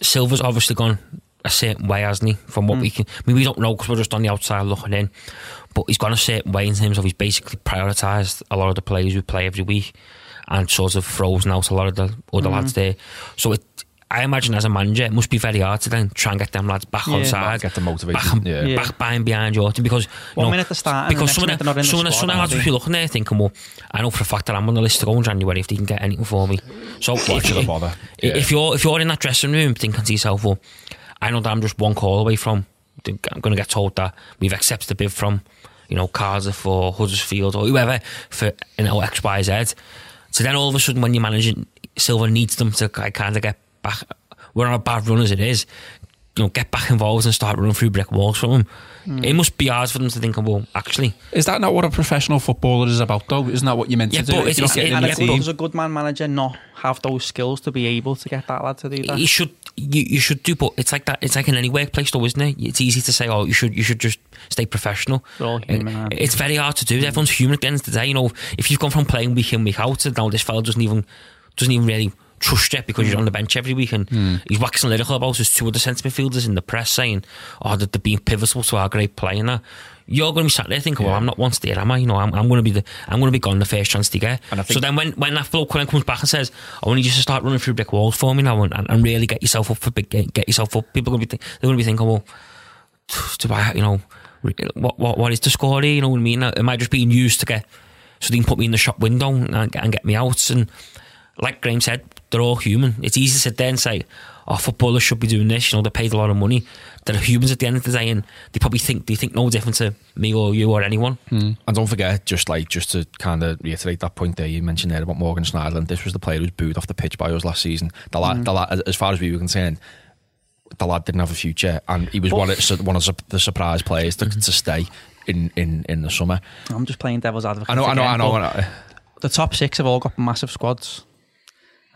Silva's obviously gone a certain way, hasn't he? From what mm. we can, I mean, we don't know because we're just on the outside looking in. But he's gone a certain way in terms of he's basically prioritised a lot of the players who play every week and sort of frozen out a lot of the other mm. lads there. So it I imagine as a manager, it must be very hard to then try and get them lads back yeah. on side, get them motivated, back, yeah. yeah. back behind behind your team because one know, minute to start, because some of the, some of the, some of the lads will be looking there thinking, well, I know for a fact that I'm on the list to go in January if they can get anything for me. So Why if, if, bother? if you're if you're in that dressing room thinking to yourself, well, I know that I'm just one call away from, I'm going to get told that we've accepted a bid from, you know, Cardiff or Huddersfield or whoever for you know X Y Z. So then all of a sudden, when you're managing, Silva needs them to kind of get back we're on a bad run as it is. You know, get back involved and start running through brick walls from them. Mm. It must be hard for them to think, well, actually. Is that not what a professional footballer is about, though? Isn't that what you meant yeah, to but do? It's, it's, it, and yeah, does a good man manager not have those skills to be able to get that lad to do that? You should, you, you should do, but it's like that. It's like in any workplace, though, isn't it? It's easy to say, oh, you should, you should just stay professional. It's, Human, it's very hard to do. Everyone's human at the end of the day. You know, if you've gone from playing week in week out, and now this fella doesn't even doesn't even really trust you because you're on the bench every week and mm. he's waxing lyrical about his two other centre midfielders in the press saying, oh, that they're being pivotal to our great play and that. You're going to be sat there thinking, yeah. well, I'm not once there, am I? You know, I'm, I'm going to be the, I'm going to be gone the first chance to get. so then when, when that bloke comes back and says, I want you just to start running through brick walls for me now and, and, and really get yourself up for big, get, get yourself up, people are going to be, th- they're going to be thinking, well, do I, you know, what, what, what is the score here? You know what I mean? Am I just being used to get, so they can put me in the shop window and, and get me out? And like Graham said, they're all human. It's easy to sit there and say, oh, footballers should be doing this. You know, they're paid a lot of money. They're humans at the end of the day, and they probably think they think no different to me or you or anyone. Mm. And don't forget, just like just to kind of reiterate that point there you mentioned there about Morgan Schneiderlin. This was the player who was booed off the pitch by us last season. The lad, mm. the lad, as far as we were concerned, the lad didn't have a future, and he was one of one of the surprise players to, to stay in, in, in the summer. I'm just playing devil's advocate. I know, I know, I know, I know. The top six have all got massive squads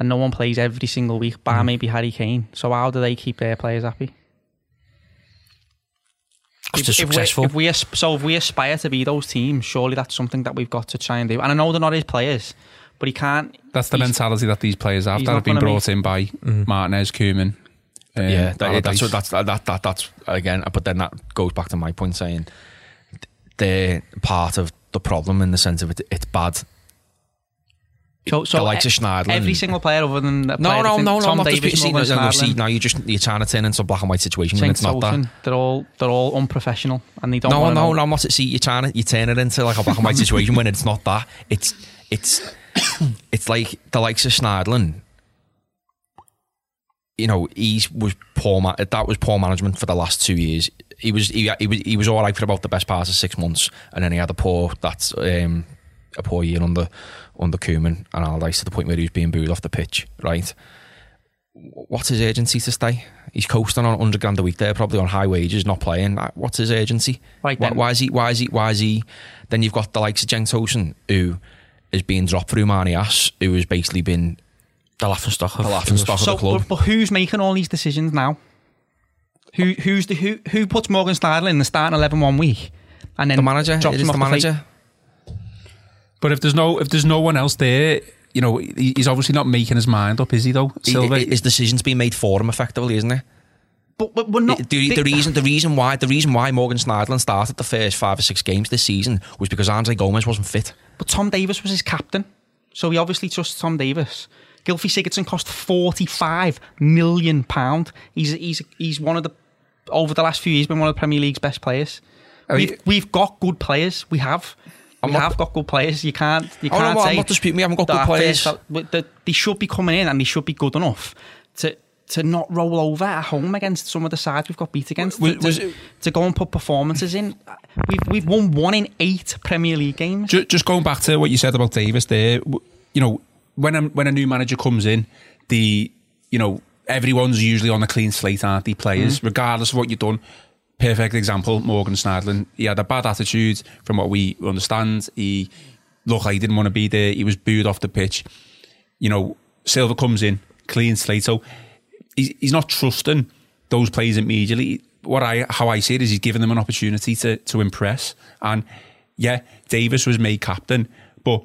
and no one plays every single week, bar mm. maybe Harry Kane. So how do they keep their players happy? Because they're if we- successful. If we, as- so if we aspire to be those teams, surely that's something that we've got to try and do. And I know they're not his players, but he can't. That's the mentality that these players have that not have been gonna brought in by Martinez, Koeman. um, yeah, that, that's Allardyce. what, that's that, that that that's again. But then that goes back to my point saying they're part of the problem in the sense of it, it's bad. So, so the likes of e- Schneiderlin. Every single player other than No, player no, no, no. Tom Not Davies, see, no, no, see, now you just you're trying to turn into a black and white situation when Cenk it's not that. They're all they're all unprofessional and they don't. No, no, know. no. I'm not. See, you're trying to you turn it into like a black and white situation when it's not that. It's it's it's like the likes of Schneiderlin. You know, he's was poor. Ma- that was poor management for the last two years. He was he, he was he was all right for about the best part of six months, and then he had a poor that's um, a poor year under under Koeman and Allardyce to the point where he was being booed off the pitch. Right. What's his urgency to stay? He's coasting on 100 grand a week there, probably on high wages, not playing. What's his urgency? Right why, why is he? Why is he? Why is he? Then you've got the likes of Cenk Tosun, who is being dropped through Manias, who has basically been The laughing stock of the laughing stock So, of the club. but, but who's making all these decisions now? Who who's the who who puts Morgan Schneiderlin in the starting eleven one week, and then the manager, drops it him is off the plate? manager. But if there's no if there's no one else there, you know, he's obviously not making his mind up, is he? Though He- Silva, his decisions being made for him effectively, isn't it? But, but we're not. the, the they- reason the reason why the reason why Morgan Schneiderlin started the first five or six games this season was because Andre Gomes wasn't fit. But Tom Davies was his captain, so he obviously trusts Tom Davies. Gylfi Sigurdsson cost forty five million pound. He's he's he's one of the over the last few years been one of the Premier League's best players. We've, you- we've got good players. We have. We I'm not- have got good players. You can't. You Oh, no, can't I'm say not disputing we haven't got good players. first- they should be coming in and they should be good enough to to not roll over at home against some of the sides we've got beat against. Was- to, was it- to go and put performances in. We've we've won one in eight Premier League games. Ju- just going back to what you said about Davies there, you know, when a, when a new manager comes in, the you know everyone's usually on a clean slate, aren't they? Players, mm-hmm. regardless of what you've done. Perfect example, Morgan Schneiderlin. He had a bad attitude, from what we understand. He looked like he didn't want to be there. He was booed off the pitch. You know, Silva comes in, clean slate. So he's, he's not trusting those players immediately. What I how I see it is he's giving them an opportunity to to impress. And yeah, Davies was made captain, but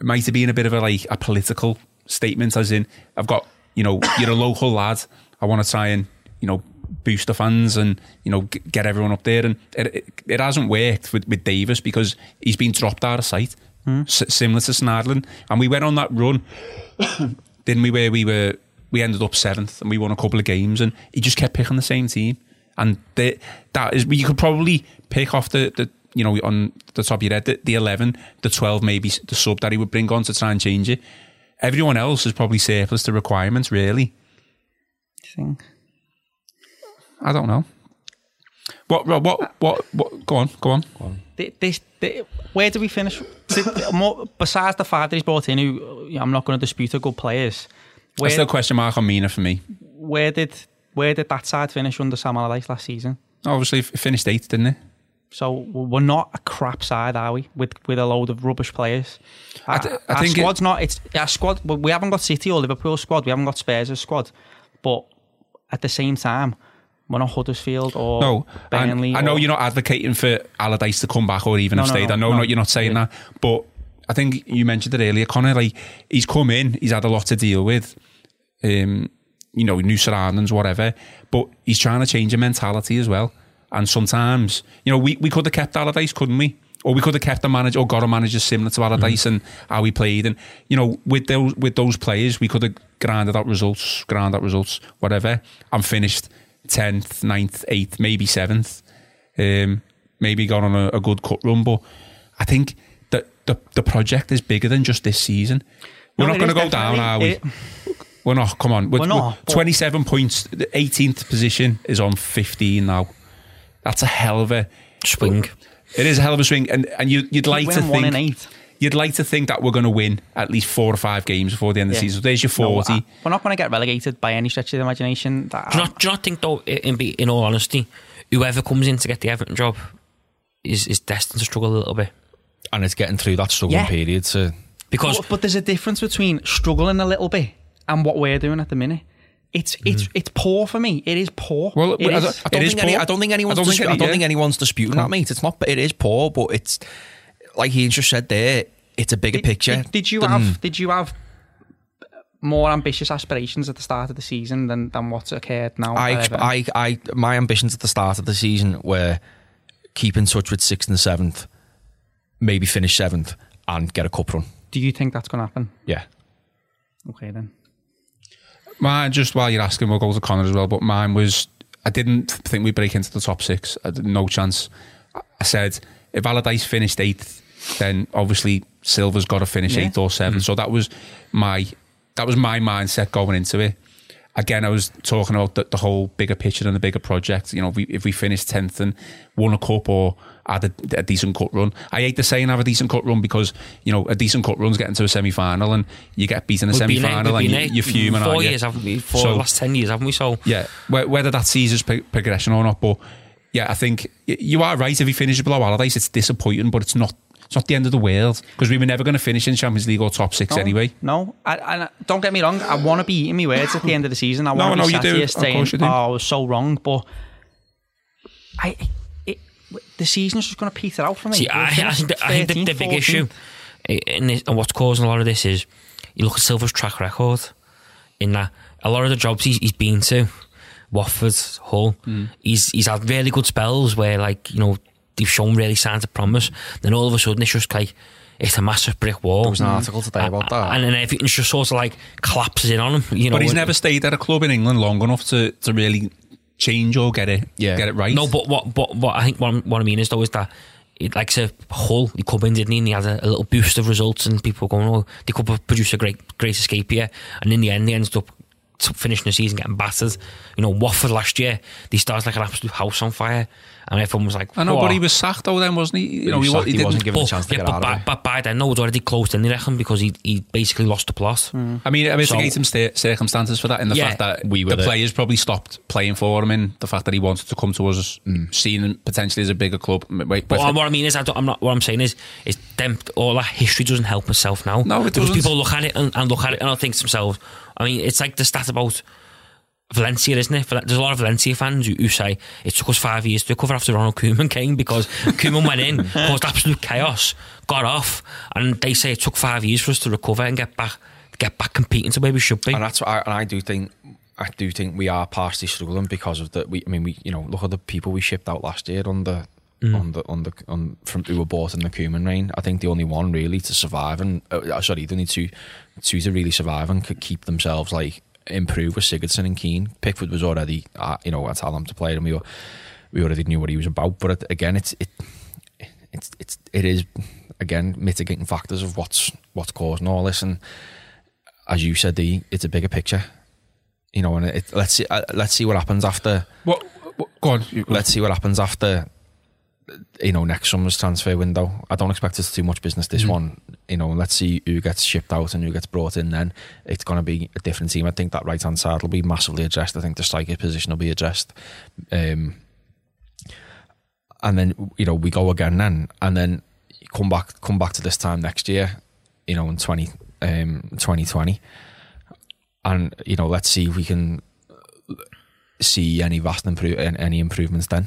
it might have been a bit of a like a political statement, as in I've got you know you're a local lad. I want to try and you know boost the fans and you know g- get everyone up there. And it, it, it hasn't worked with, with Davies because he's been dropped out of sight, hmm. S- similar to Schneiderlin. And we went on that run, didn't we? Where we were we ended up seventh and we won a couple of games, and he just kept picking the same team. And the, that is you could probably pick off the the you know on the top of your head the, the eleven, the twelve, maybe the sub that he would bring on to try and change it. Everyone else is probably surplus to requirements, really. thing. I don't know. What, what, what, what, what go on, go on. Th- This, th- where do we finish? More- Besides the five that he's brought in, who I'm not going to dispute are good players. Where, That's still question mark on Mina for me. where did where did that side finish under Sam Allardyce last season? Obviously, it finished eighth, didn't it? So we're not a crap side, are we? With with a load of rubbish players. I th- I our think it- squad's not. It's our squad. We haven't got City or Liverpool squad. We haven't got Spurs' squad. But at the same time, we're not Huddersfield or No, Burnley. I know or- you're not advocating for Allardyce to come back or even No, have no, stayed. no, I know no. not, you're not saying that, but I think you mentioned it earlier, Connor. Like he's come in, he's had a lot to deal with, um, you know, new surroundings, whatever. But he's trying to change a mentality as well. And sometimes, you know, we, we could have kept Allardyce, couldn't we? Or we could have kept a manager or got a manager similar to Allardyce and how he played. And you know, with those with those players, we could have grinded out results, ground out results, whatever, and finished tenth, 9th, eighth, maybe seventh. Um, maybe got on a, a good cut run. But I think that the the project is bigger than just this season. We're No, not going to go down, are we? it- We're not. Come on. We're, We're not, but- 27 points. The 18th position is on 15 now. That's a hell of a Swing. It is a hell of a swing, and and you, you'd like to winning one think eight. You'd like to think that we're going to win at least four or five games before the end of the season. So there's your No, 40. I- we're not going to get relegated by any stretch of the imagination. That, Do you, not, do you not think, though, in, in all honesty, whoever comes in to get the Everton job is, is destined to struggle a little bit? and it's getting through that struggling Yeah. period. To Because but, but there's a difference between struggling a little bit and what we're doing at the minute. It's mm. it's it's poor for me. It is poor. Well, It I is. don't- I don't It is think any. I don't think anyone's. I don't dis- think I don't yeah. think anyone's disputing that, mate. It's not. It is poor, but it's like he just said there. It's a bigger Did- picture. Did, did you than- have did you have uh, more ambitious aspirations at the start of the season than, than what's occurred now? I, at exp- Everton? I, I, my ambitions at the start of the season were keep in touch with sixth and seventh, maybe finish seventh, and get a cup run. Do you think that's going to happen? Yeah. Okay then. Mine, just while you're asking, we'll go to Connor as well. But mine was, I didn't think we'd break into the top six. I no chance. I said if Allardyce finished eighth, then obviously Silva's got to finish Yeah. eighth or seventh. So that was my that was my mindset going into it. Again, I was talking about the, the whole bigger picture and the bigger project. You know, if we, if we finished tenth and won a cup or had a, a decent cut run, I hate the saying have a decent cut run because you know a decent cut run's getting to a semi final and you get beaten in a semi final and you, you're fuming. Four aren't you? years, haven't we? For So- the last ten years, haven't we? So yeah, whether that sees pro- progression or not, but yeah, I think you are right. If he finishes below Allardyce, it's disappointing, but it's not. It's not the end of the world because we were never going to finish in Champions League or top six No, anyway. No, I, I, don't get me wrong. I want to be eating my words at the end of the season. I No, want no, to be you sat do. here Of saying, course you do. "Oh, I was so wrong," but I, it, the season's just going to peter out for me. See, I, I think the, I think the, the big 14th. issue in this, and what's causing a lot of this is you look at Silva's track record in that a lot of the jobs he's, he's been to, Watford, Hull, Hmm. he's he's had really good spells where like you know they've shown really signs of promise. Then all of a sudden it's just like it's a massive brick wall. There was an mhm. article today about that. and ah, then everything's just sort of like collapses in on him. You know, But he's never stayed at a club in England long enough to, to really change or get it Yeah. get it right. No, but what, what, what I think what, I'm- what I mean is though is that it, like say Hull, he come in, didn't he? And he had a, a little boost of results, and people were going, "Oh, they could have produced a great, great escape here." And in the end, they ended up t- finishing the season getting battered. You know, Watford last year, they started like an absolute house on fire, and everyone was like, I know, "Whoa." but he was sacked though. Then wasn't he? You know, was wa- sacked, he didn't- wasn't given a chance to yeah, get but out by, of it. by, by then, no, it was already closed in, they reckon, because he, he basically lost the plot. Hmm. I mean, I mitigate So- some circumstances for that in the Yeah. fact that We were the the- players probably stopped playing for him in the fact that he wanted to come to us, hmm. seen him potentially as a bigger club. Wait, But but what I mean is, I don't, I'm not. What I'm saying is, is them all that history doesn't help itself now. No, it because doesn't. people look at it and, and look at it and I think to themselves. I mean, it's like the stat about Valencia, isn't it? There's a lot of Valencia fans who, who say it took us five years to recover after Ronald Koeman came because Koeman went in, caused absolute chaos, got off, and they say it took five years for us to recover and get back, get back competing to where we should be. and that's what I, and I do think I do think we are partially struggling because of the we I mean we you know look at the people we shipped out last year on the on the on the on from who were bought in the Koeman reign. I think the only one really to survive and uh, sorry, the only two two to really survive and could keep themselves like improve was Sigurdsson and Keane. Pickford was already uh, you know I tell them to play and we were, we already knew what he was about. But it, again, it's it it's it's it is again mitigating factors of what's what's causing all this and as you said, the it's a bigger picture. You know, and it, let's see. Uh, let's see what happens after. what, what, go on. Let's see what happens after. You know, next summer's transfer window. I don't expect us to do much business this one. You know, let's see who gets shipped out and who gets brought in. Then it's going to be a different team. I think that right hand side will be massively addressed. I think the striker position will be addressed. Um, and then you know we go again then, and then come back come back to this time next year. You know, in twenty um, twenty twenty and you know let's see if we can see any vast improve any improvements then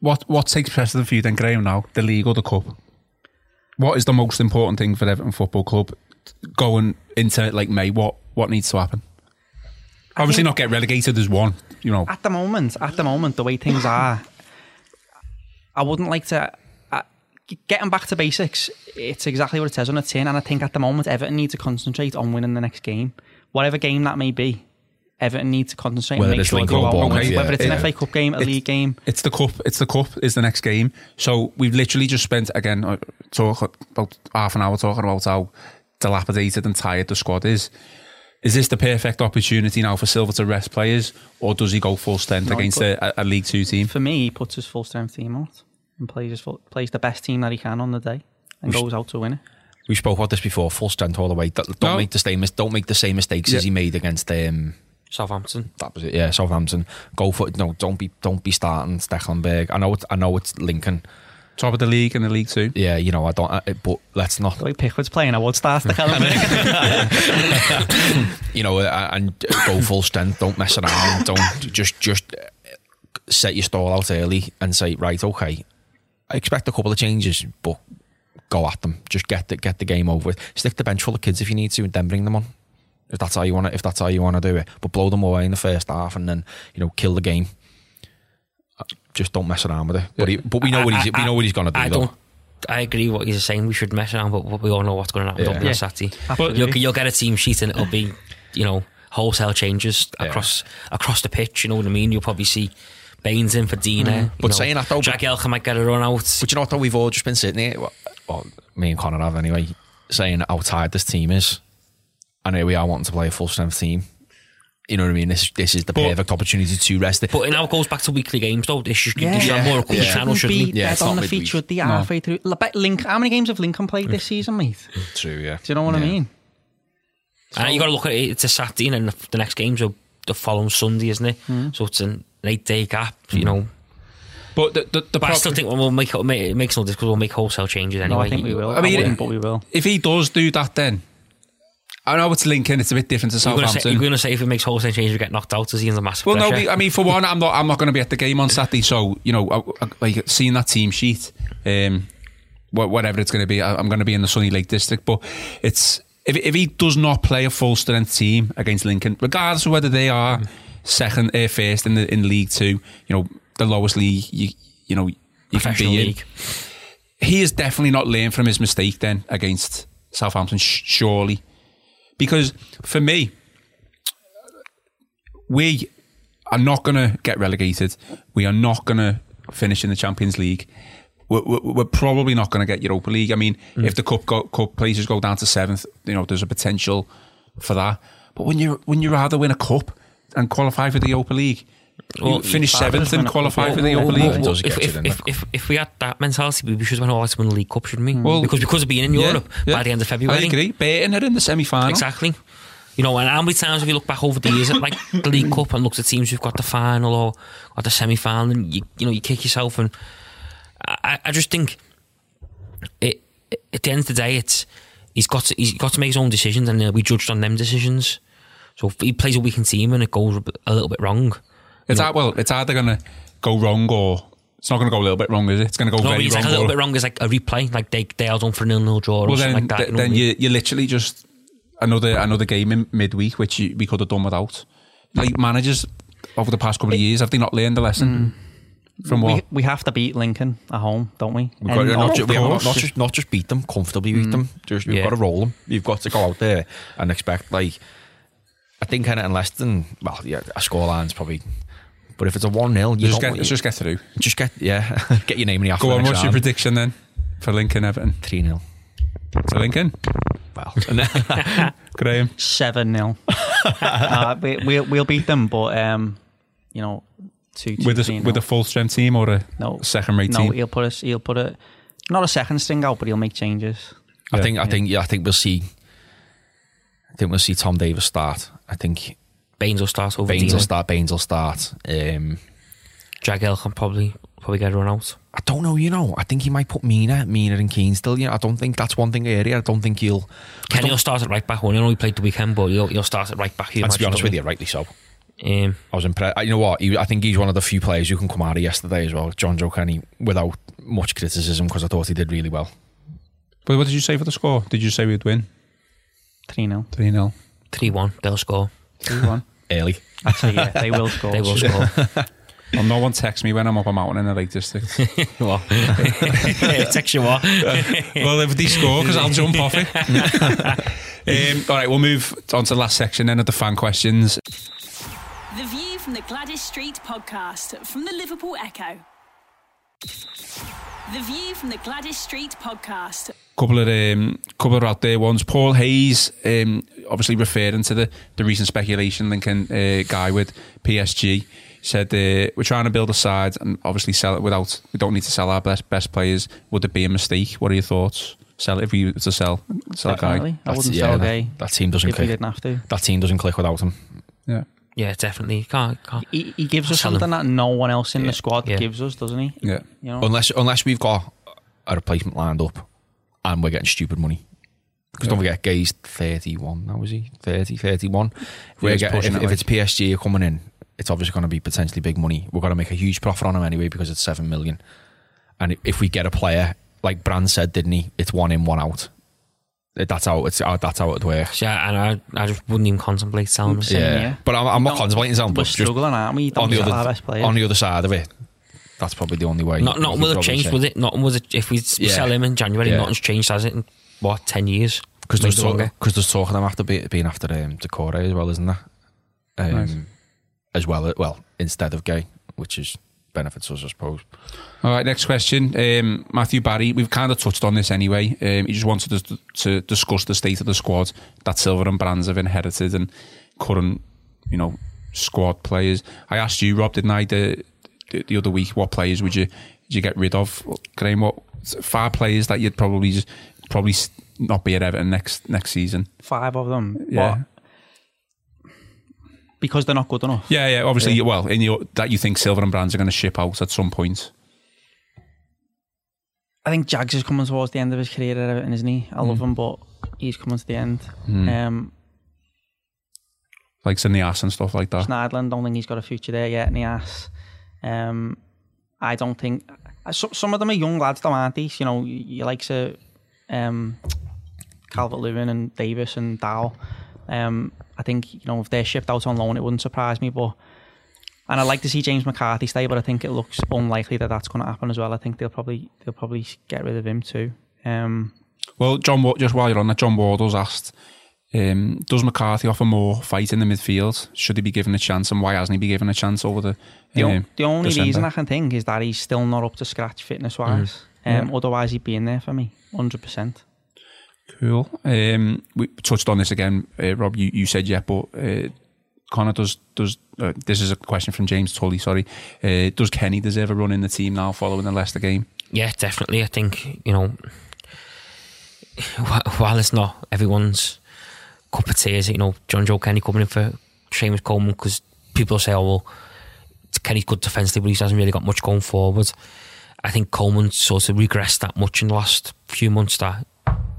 What what takes precedent for you then, Graham? Now the league or the cup? What is the most important thing for Everton Football Club going into like May? What what needs to happen? Obviously, not get relegated as one. You know, At the moment, at the moment, the way things are, I wouldn't like to. Uh, getting back to basics, it's exactly what it says on the tin, and I think at the moment Everton need to concentrate on winning the next game, whatever game that may be. Everton need to concentrate Whether and make sure they Lincoln go or out and yeah. whether it's an Yeah. FA Cup game, a It's- league game. It's the cup. It's the cup. Is the next game. So we've literally just spent again uh, talk about half an hour talking about how dilapidated and tired the squad is. Is this the perfect opportunity now for Silva to rest players, or does he go full strength No, against put- a, a League Two team? For me, he puts his full strength team out and plays his full, plays the best team that he can on the day and goes out to win it. we spoke about this before full strength all the way don't, don't No. make the same don't make the same mistakes Yeah. as he made against um Southampton. that was it yeah Southampton go for it no don't be don't be starting Stekelenburg I know it's I know it's Lincoln top of the league and the league two. Yeah, you know, I don't. I, but let's not. The way Pickford's playing, I would start the kind you know, uh, and go full strength. Don't mess around. Don't just just set your stall out early and say, right, okay, I expect a couple of changes, but go at them. Just get the get the game over with. Stick the bench full of kids if you need to, and then bring them on. If that's how you want to, if that's how you want to do it, but blow them away in the first half and then you know kill the game. Uh, Just don't mess around with it. But, he, but we know what he's we know what he's going to do. I though. don't. I agree what he's saying. We should mess around, but we all know what's going to happen Yeah. on Yeah. Saturday. Absolutely. You'll, you'll get a team sheet and it'll be, you know, wholesale changes Yeah. across across the pitch. You know what I mean? You'll probably see Baines in for Digne. Mm. But know, saying that though- Jagielka might get a run out. But you know what? Though we've all just been sitting here. Well, well, me and Connor have anyway, saying how tired this team is, and here we are wanting to play a full strength team. You know what I mean? This this is the But- perfect opportunity to rest it. But it now goes back to weekly games, though. This should, Yeah. this should have more Yeah. equal Yeah. channel, shouldn't be we? Yeah, dead it's on not the midweek. feet should be halfway through. Link. How many games have Lincoln played this season, mate? True, yeah. Do you know what I Yeah. mean? And you got to look at it. It's a Saturday, and then the, the next game's are the following Sunday, isn't it? Hmm. So it's an eight day gap. You know, But the the, the but I still think we'll make it, make- it makes no difference because we'll make wholesale changes anyway. No, I think we will. I I mean, mean, wouldn't, but we will. if he does do that, then I know it's Lincoln. It's a bit different to You're going to say, Southampton. you're going to say if it makes wholesale changes, we get knocked out. Is he under massive Well, no, pressure? be- I mean, for one, I'm not. I'm not going to be at the game on Saturday, so you know, I, I, like seeing that team sheet, um, whatever it's going to be, I, I'm going to be in the Sunny Lake District. But it's if if he does not play a full strength team against Lincoln, regardless of whether they are second, uh, first in the in League Two, you know, the lowest league, you you know, you can be in. league. He is definitely not learned from his mistake then against Southampton, surely. Because for me, we are not going to get relegated. We are not going to finish in the Champions League. We're, we're, probably not going to get Europa League. I mean, mm. if the cup go, cup places go down to seventh, you know, there's a potential for that. But when you when you rather win a cup and qualify for the Europa League, Well, you finish I'd seventh just win and a qualify for the Well, Europa League. well, does if, if, if, if, if we had that mentality, we should have won all to win the League Cup, shouldn't we? Well, because because of being in Europe yeah. by the end of February. I agree. Burton are in the semi final. Exactly. You know, and how many times have you looked back over the years at like the League Cup and looked at teams who've got the final or got the semi final, and you you know you kick yourself, and I, I just think it, at the end of the day, it's he's got to, he's got to make his own decisions, and uh, we judged on them decisions. So if he plays a weakened team and it goes a little bit wrong, It's hard, well, it's either going to go wrong or it's not going to go a little bit wrong, is it? It's going to go no, very it's wrong. like a little or- bit wrong is like a replay, like they they are done for a nil nil draw or Well, something then, like that. th- you know then you, you literally just another another game in midweek, which you, we could have done without. Like managers over the past couple of years, have they not learned the lesson mm. from We, what? we have to beat Lincoln at home, don't we? We've got to not- not, ju- we have not, just not just beat them, comfortably beat mm. them. Just, we've Yeah. got to roll them. You've got to go out there and expect like I think anything less than well, yeah, a scoreline's probably. But if it's a one 0 you just don't get, let's just get through. just get yeah, get your name in the Go on, alphabet. what's your prediction then for Lincoln Everton? Three 0 To Lincoln, Well, Graham. 7 0. uh, we, we'll, we'll beat them, but, um, you know, 2 2 With a, 3 with a full strength team or a no, second rate no, team? No, he'll put us, he'll put it, not a second string out, but he'll make changes. I Yeah. think I think yeah, I think we'll see. I think we'll see Tom Davies start. I think Baines will start over Baines will start. Baines will start. Um, Jagiel can probably probably get a run out. I don't know. You know, I think he might put Mina, Mina and Keane still. You know, I don't think that's one thing area. I don't think he'll. Kenny will start at right back. Well, you know he played the weekend, but he'll, he'll start at right back. And to be honest with you, rightly so. you, um, I was impressed. You know what? He, I think he's one of the few players who can come out of yesterday as well, Jonjoe Kenny, without much criticism because I thought he did really well. But what did you say for the score? Did you say we'd win 3 0. 3 0? three one, they'll score. 3 1. Early. Actually, yeah, they will score. They will score. Well, no one texts me when I'm up a mountain in the Lake District. what? Text you what? well, if they score, because I'll jump off it. um, all right, we'll move on to the last section then of the fan questions. The View from the Gwladys Street podcast from the Liverpool Echo. The View from the Gwladys Street podcast. Couple of um, couple of out there ones. Paul Hayes, um, obviously referring to the, the recent speculation linking uh, Gueye with PSG, said uh, we're trying to build a side and obviously sell it without. We don't need to sell our best best players. Would it be a mistake? What are your thoughts? Sell it if we were to sell sell a guy. Definitely. I That's- wouldn't yeah, sell that- that team doesn't if click. didn't have to. That team doesn't click without him. Yeah, Yeah, definitely. Can't, can't. He, he gives us Sell him. something that no one else in the squad Yeah. gives us, doesn't he? yeah. You know? Unless unless we've got a replacement lined up, and we're getting stupid money. Because don't forget, Gueye's 31 now, is he? 30, 31. We're he's getting, pushing if, it, if like- it's PSG coming in, it's obviously going to be potentially big money. We're going to make a huge profit on him anyway because it's 7 million. And if we get a player, like Brand said, didn't he? It's one in, one out. That's how it's. Uh, that's how it works. So, yeah, and I, I just wouldn't even contemplate selling him. Same here. but I'm, I'm not contemplating selling. We're But struggling, aren't we? Don't on the sell our other best players. on the other side of it, that's probably the only way. Not, we not could will have changed say. with it. Nothing was it. If we Yeah. sell him in January, Yeah. nothing's changed, has it? In what ten years? Because there's Maybe talk, longer. because there's talk of them after be, being after um, Decore as well, isn't there? Um, Nice. As well, well, instead of Gueye, which is benefits us, I suppose. All right, next question. Um, Matthew Barry, we've kind of touched on this anyway. Um, he just wanted us to, to discuss the state of the squad that Silva and Brands have inherited and current, you know, squad players. I asked you, Rob, didn't I, the, the, the other week, what players would you would you get rid of? Graham, what five players that you'd probably just probably not be at Everton next next season? Five of them. Yeah. What? Because they're not good enough. Yeah, yeah. Obviously, well, in your, that you think Silva and Brands are going to ship out at some point. I think Jags is coming towards the end of his career at Everton, isn't he? I love Mm. him, but he's coming to the end. Um, like Sinias and stuff like that. Schneiderlin, don't think he's got a future there yet in the ass. Um, I don't think so, some of them are young lads, though, aren't they? You know, you, you like to um, Calvert Lewin and Davies and Dow. Um, I think you know if they're shipped out on loan, it wouldn't surprise me. But and I'd like to see James McCarthy stay, but I think it looks unlikely that that's going to happen as well. I think they'll probably they'll probably get rid of him too. Um, Well, John, just while you're on that, John Wardle's asked, um, does McCarthy offer more fight in the midfield? Should he be given a chance, and why hasn't he been given a chance over the? The, o- um, the only December? reason I can think is that he's still not up to scratch fitness wise. Um, Yeah. Otherwise, he'd be in there for me, hundred percent. Cool. Um, we touched on this again, uh, Rob. You, you said yeah, but uh, Connor does does. Uh, this is a question from James Tully. Sorry, uh, does Kenny deserve a run in the team now following the Leicester game? Yeah, definitely. I think you know, while it's not everyone's cup of tea, is you know, John Joe Kenny coming in for Seamus Coleman because people say, oh well, Kenny's good defensively, but he hasn't really got much going forward. I think Coleman sort of regressed that much in the last few months that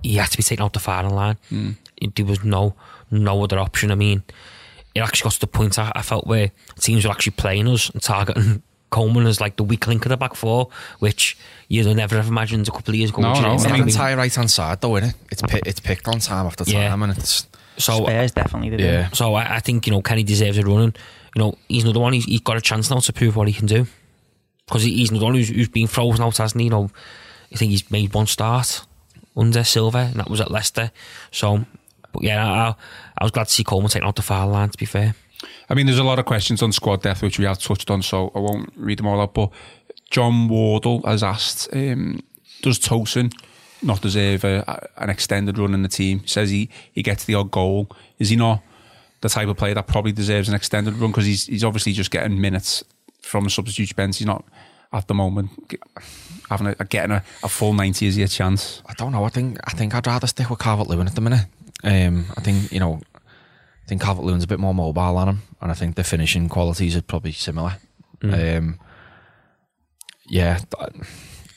he had to be taken out the firing line. Mm. There was no no other option. I mean, it actually got to the point I, I felt where teams were actually playing us and targeting Coleman as like the weak link of the back four, which you'd have never have imagined a couple of years ago. No, no, It's mean? entire right hand side, though, isn't it? It's pi- it's picked on time after time, Yeah. and it's So Spurs definitely did. yeah. So I, I think you know Kenny deserves a run, and you know he's another one. He's, he's got a chance now to prove what he can do because he, he's another one who's, who's been frozen out, hasn't he? You know, I think he's made one start under Silva, and that was at Leicester. So, but yeah, I, I was glad to see Coleman taking out the foul line. To be fair, I mean, there's a lot of questions on squad depth which we have touched on, so I won't read them all out. But John Wardle has asked, um, does Tosun not deserve a, a- an extended run in the team? He says he, he gets the odd goal. Is he not the type of player that probably deserves an extended run? Because he's, he's obviously just getting minutes from the substitute bench. He's not at the moment having a, getting a, a full 90 is he a chance? I don't know. I think I think I'd rather stick with Calvert Lewin at the minute. Um, I think you know, I think Calvert Lewin's a bit more mobile on him, and I think the finishing qualities are probably similar. Um, yeah, th-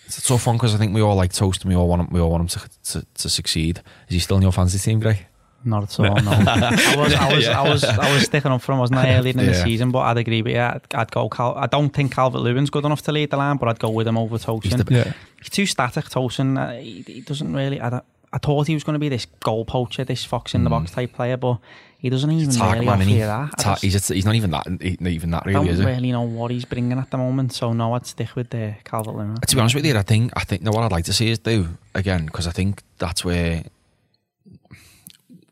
it's a tough one because I think we all like Tosun we all want him. We all want him to, to, to succeed. Is he still in your fantasy team, Gray? Not at all. No, I was, I was, I was, I was sticking up for him, wasn't I, earlier in the season? But I'd agree with you. I'd, I'd go. Cal- I don't think Calvert Lewin's good enough to lead the line, but I'd go with him over Tosun. He's Yeah. He's too static, Tosun. Uh, he, he doesn't really. I, I thought he was going to be this goal poacher, this fox in the box type player, but he doesn't even Target really man, offer isn't he? you that. I Ta- just he's, he's not even that. he- Not even that really, I don't is it? really know what he's bringing at the moment. So no, I'd stick with the Calvert Lewin. To be honest with you, I think I think no, what I'd like to see is do again because I think that's where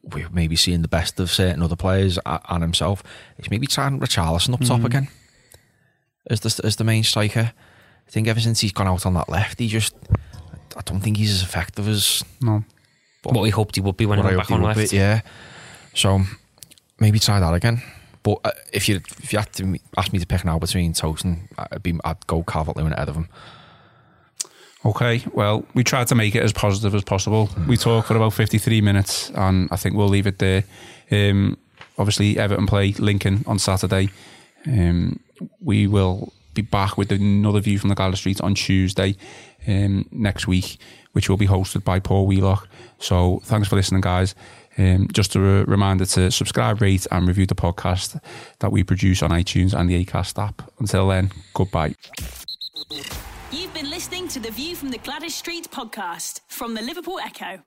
we're maybe seeing the best of certain other players and himself. Is maybe trying Richarlison up top mm. again as the as the main striker. I think ever since he's gone out on that left, he just I don't think he's as effective as No. what we hoped he would be when he what went back on left. be, Yeah, so maybe try that again. But uh, if you if you had to ask me to pick now between Tosun I'd be I'd go Calvert Lewin ahead of him. Okay, well, we tried to make it as positive as possible. We talked for about 53 minutes, and I think we'll leave it there. Um, obviously, Everton play Lincoln on Saturday. Um, we will be back with another view from the Gwladys Street on Tuesday um, next week, which will be hosted by Paul Wheelock. So thanks for listening, guys. Um, just a re- reminder to subscribe, rate, and review the podcast that we produce on iTunes and the Acast app. Until then, goodbye. You've been listening to the View from the Gwladys Street podcast from the Liverpool Echo.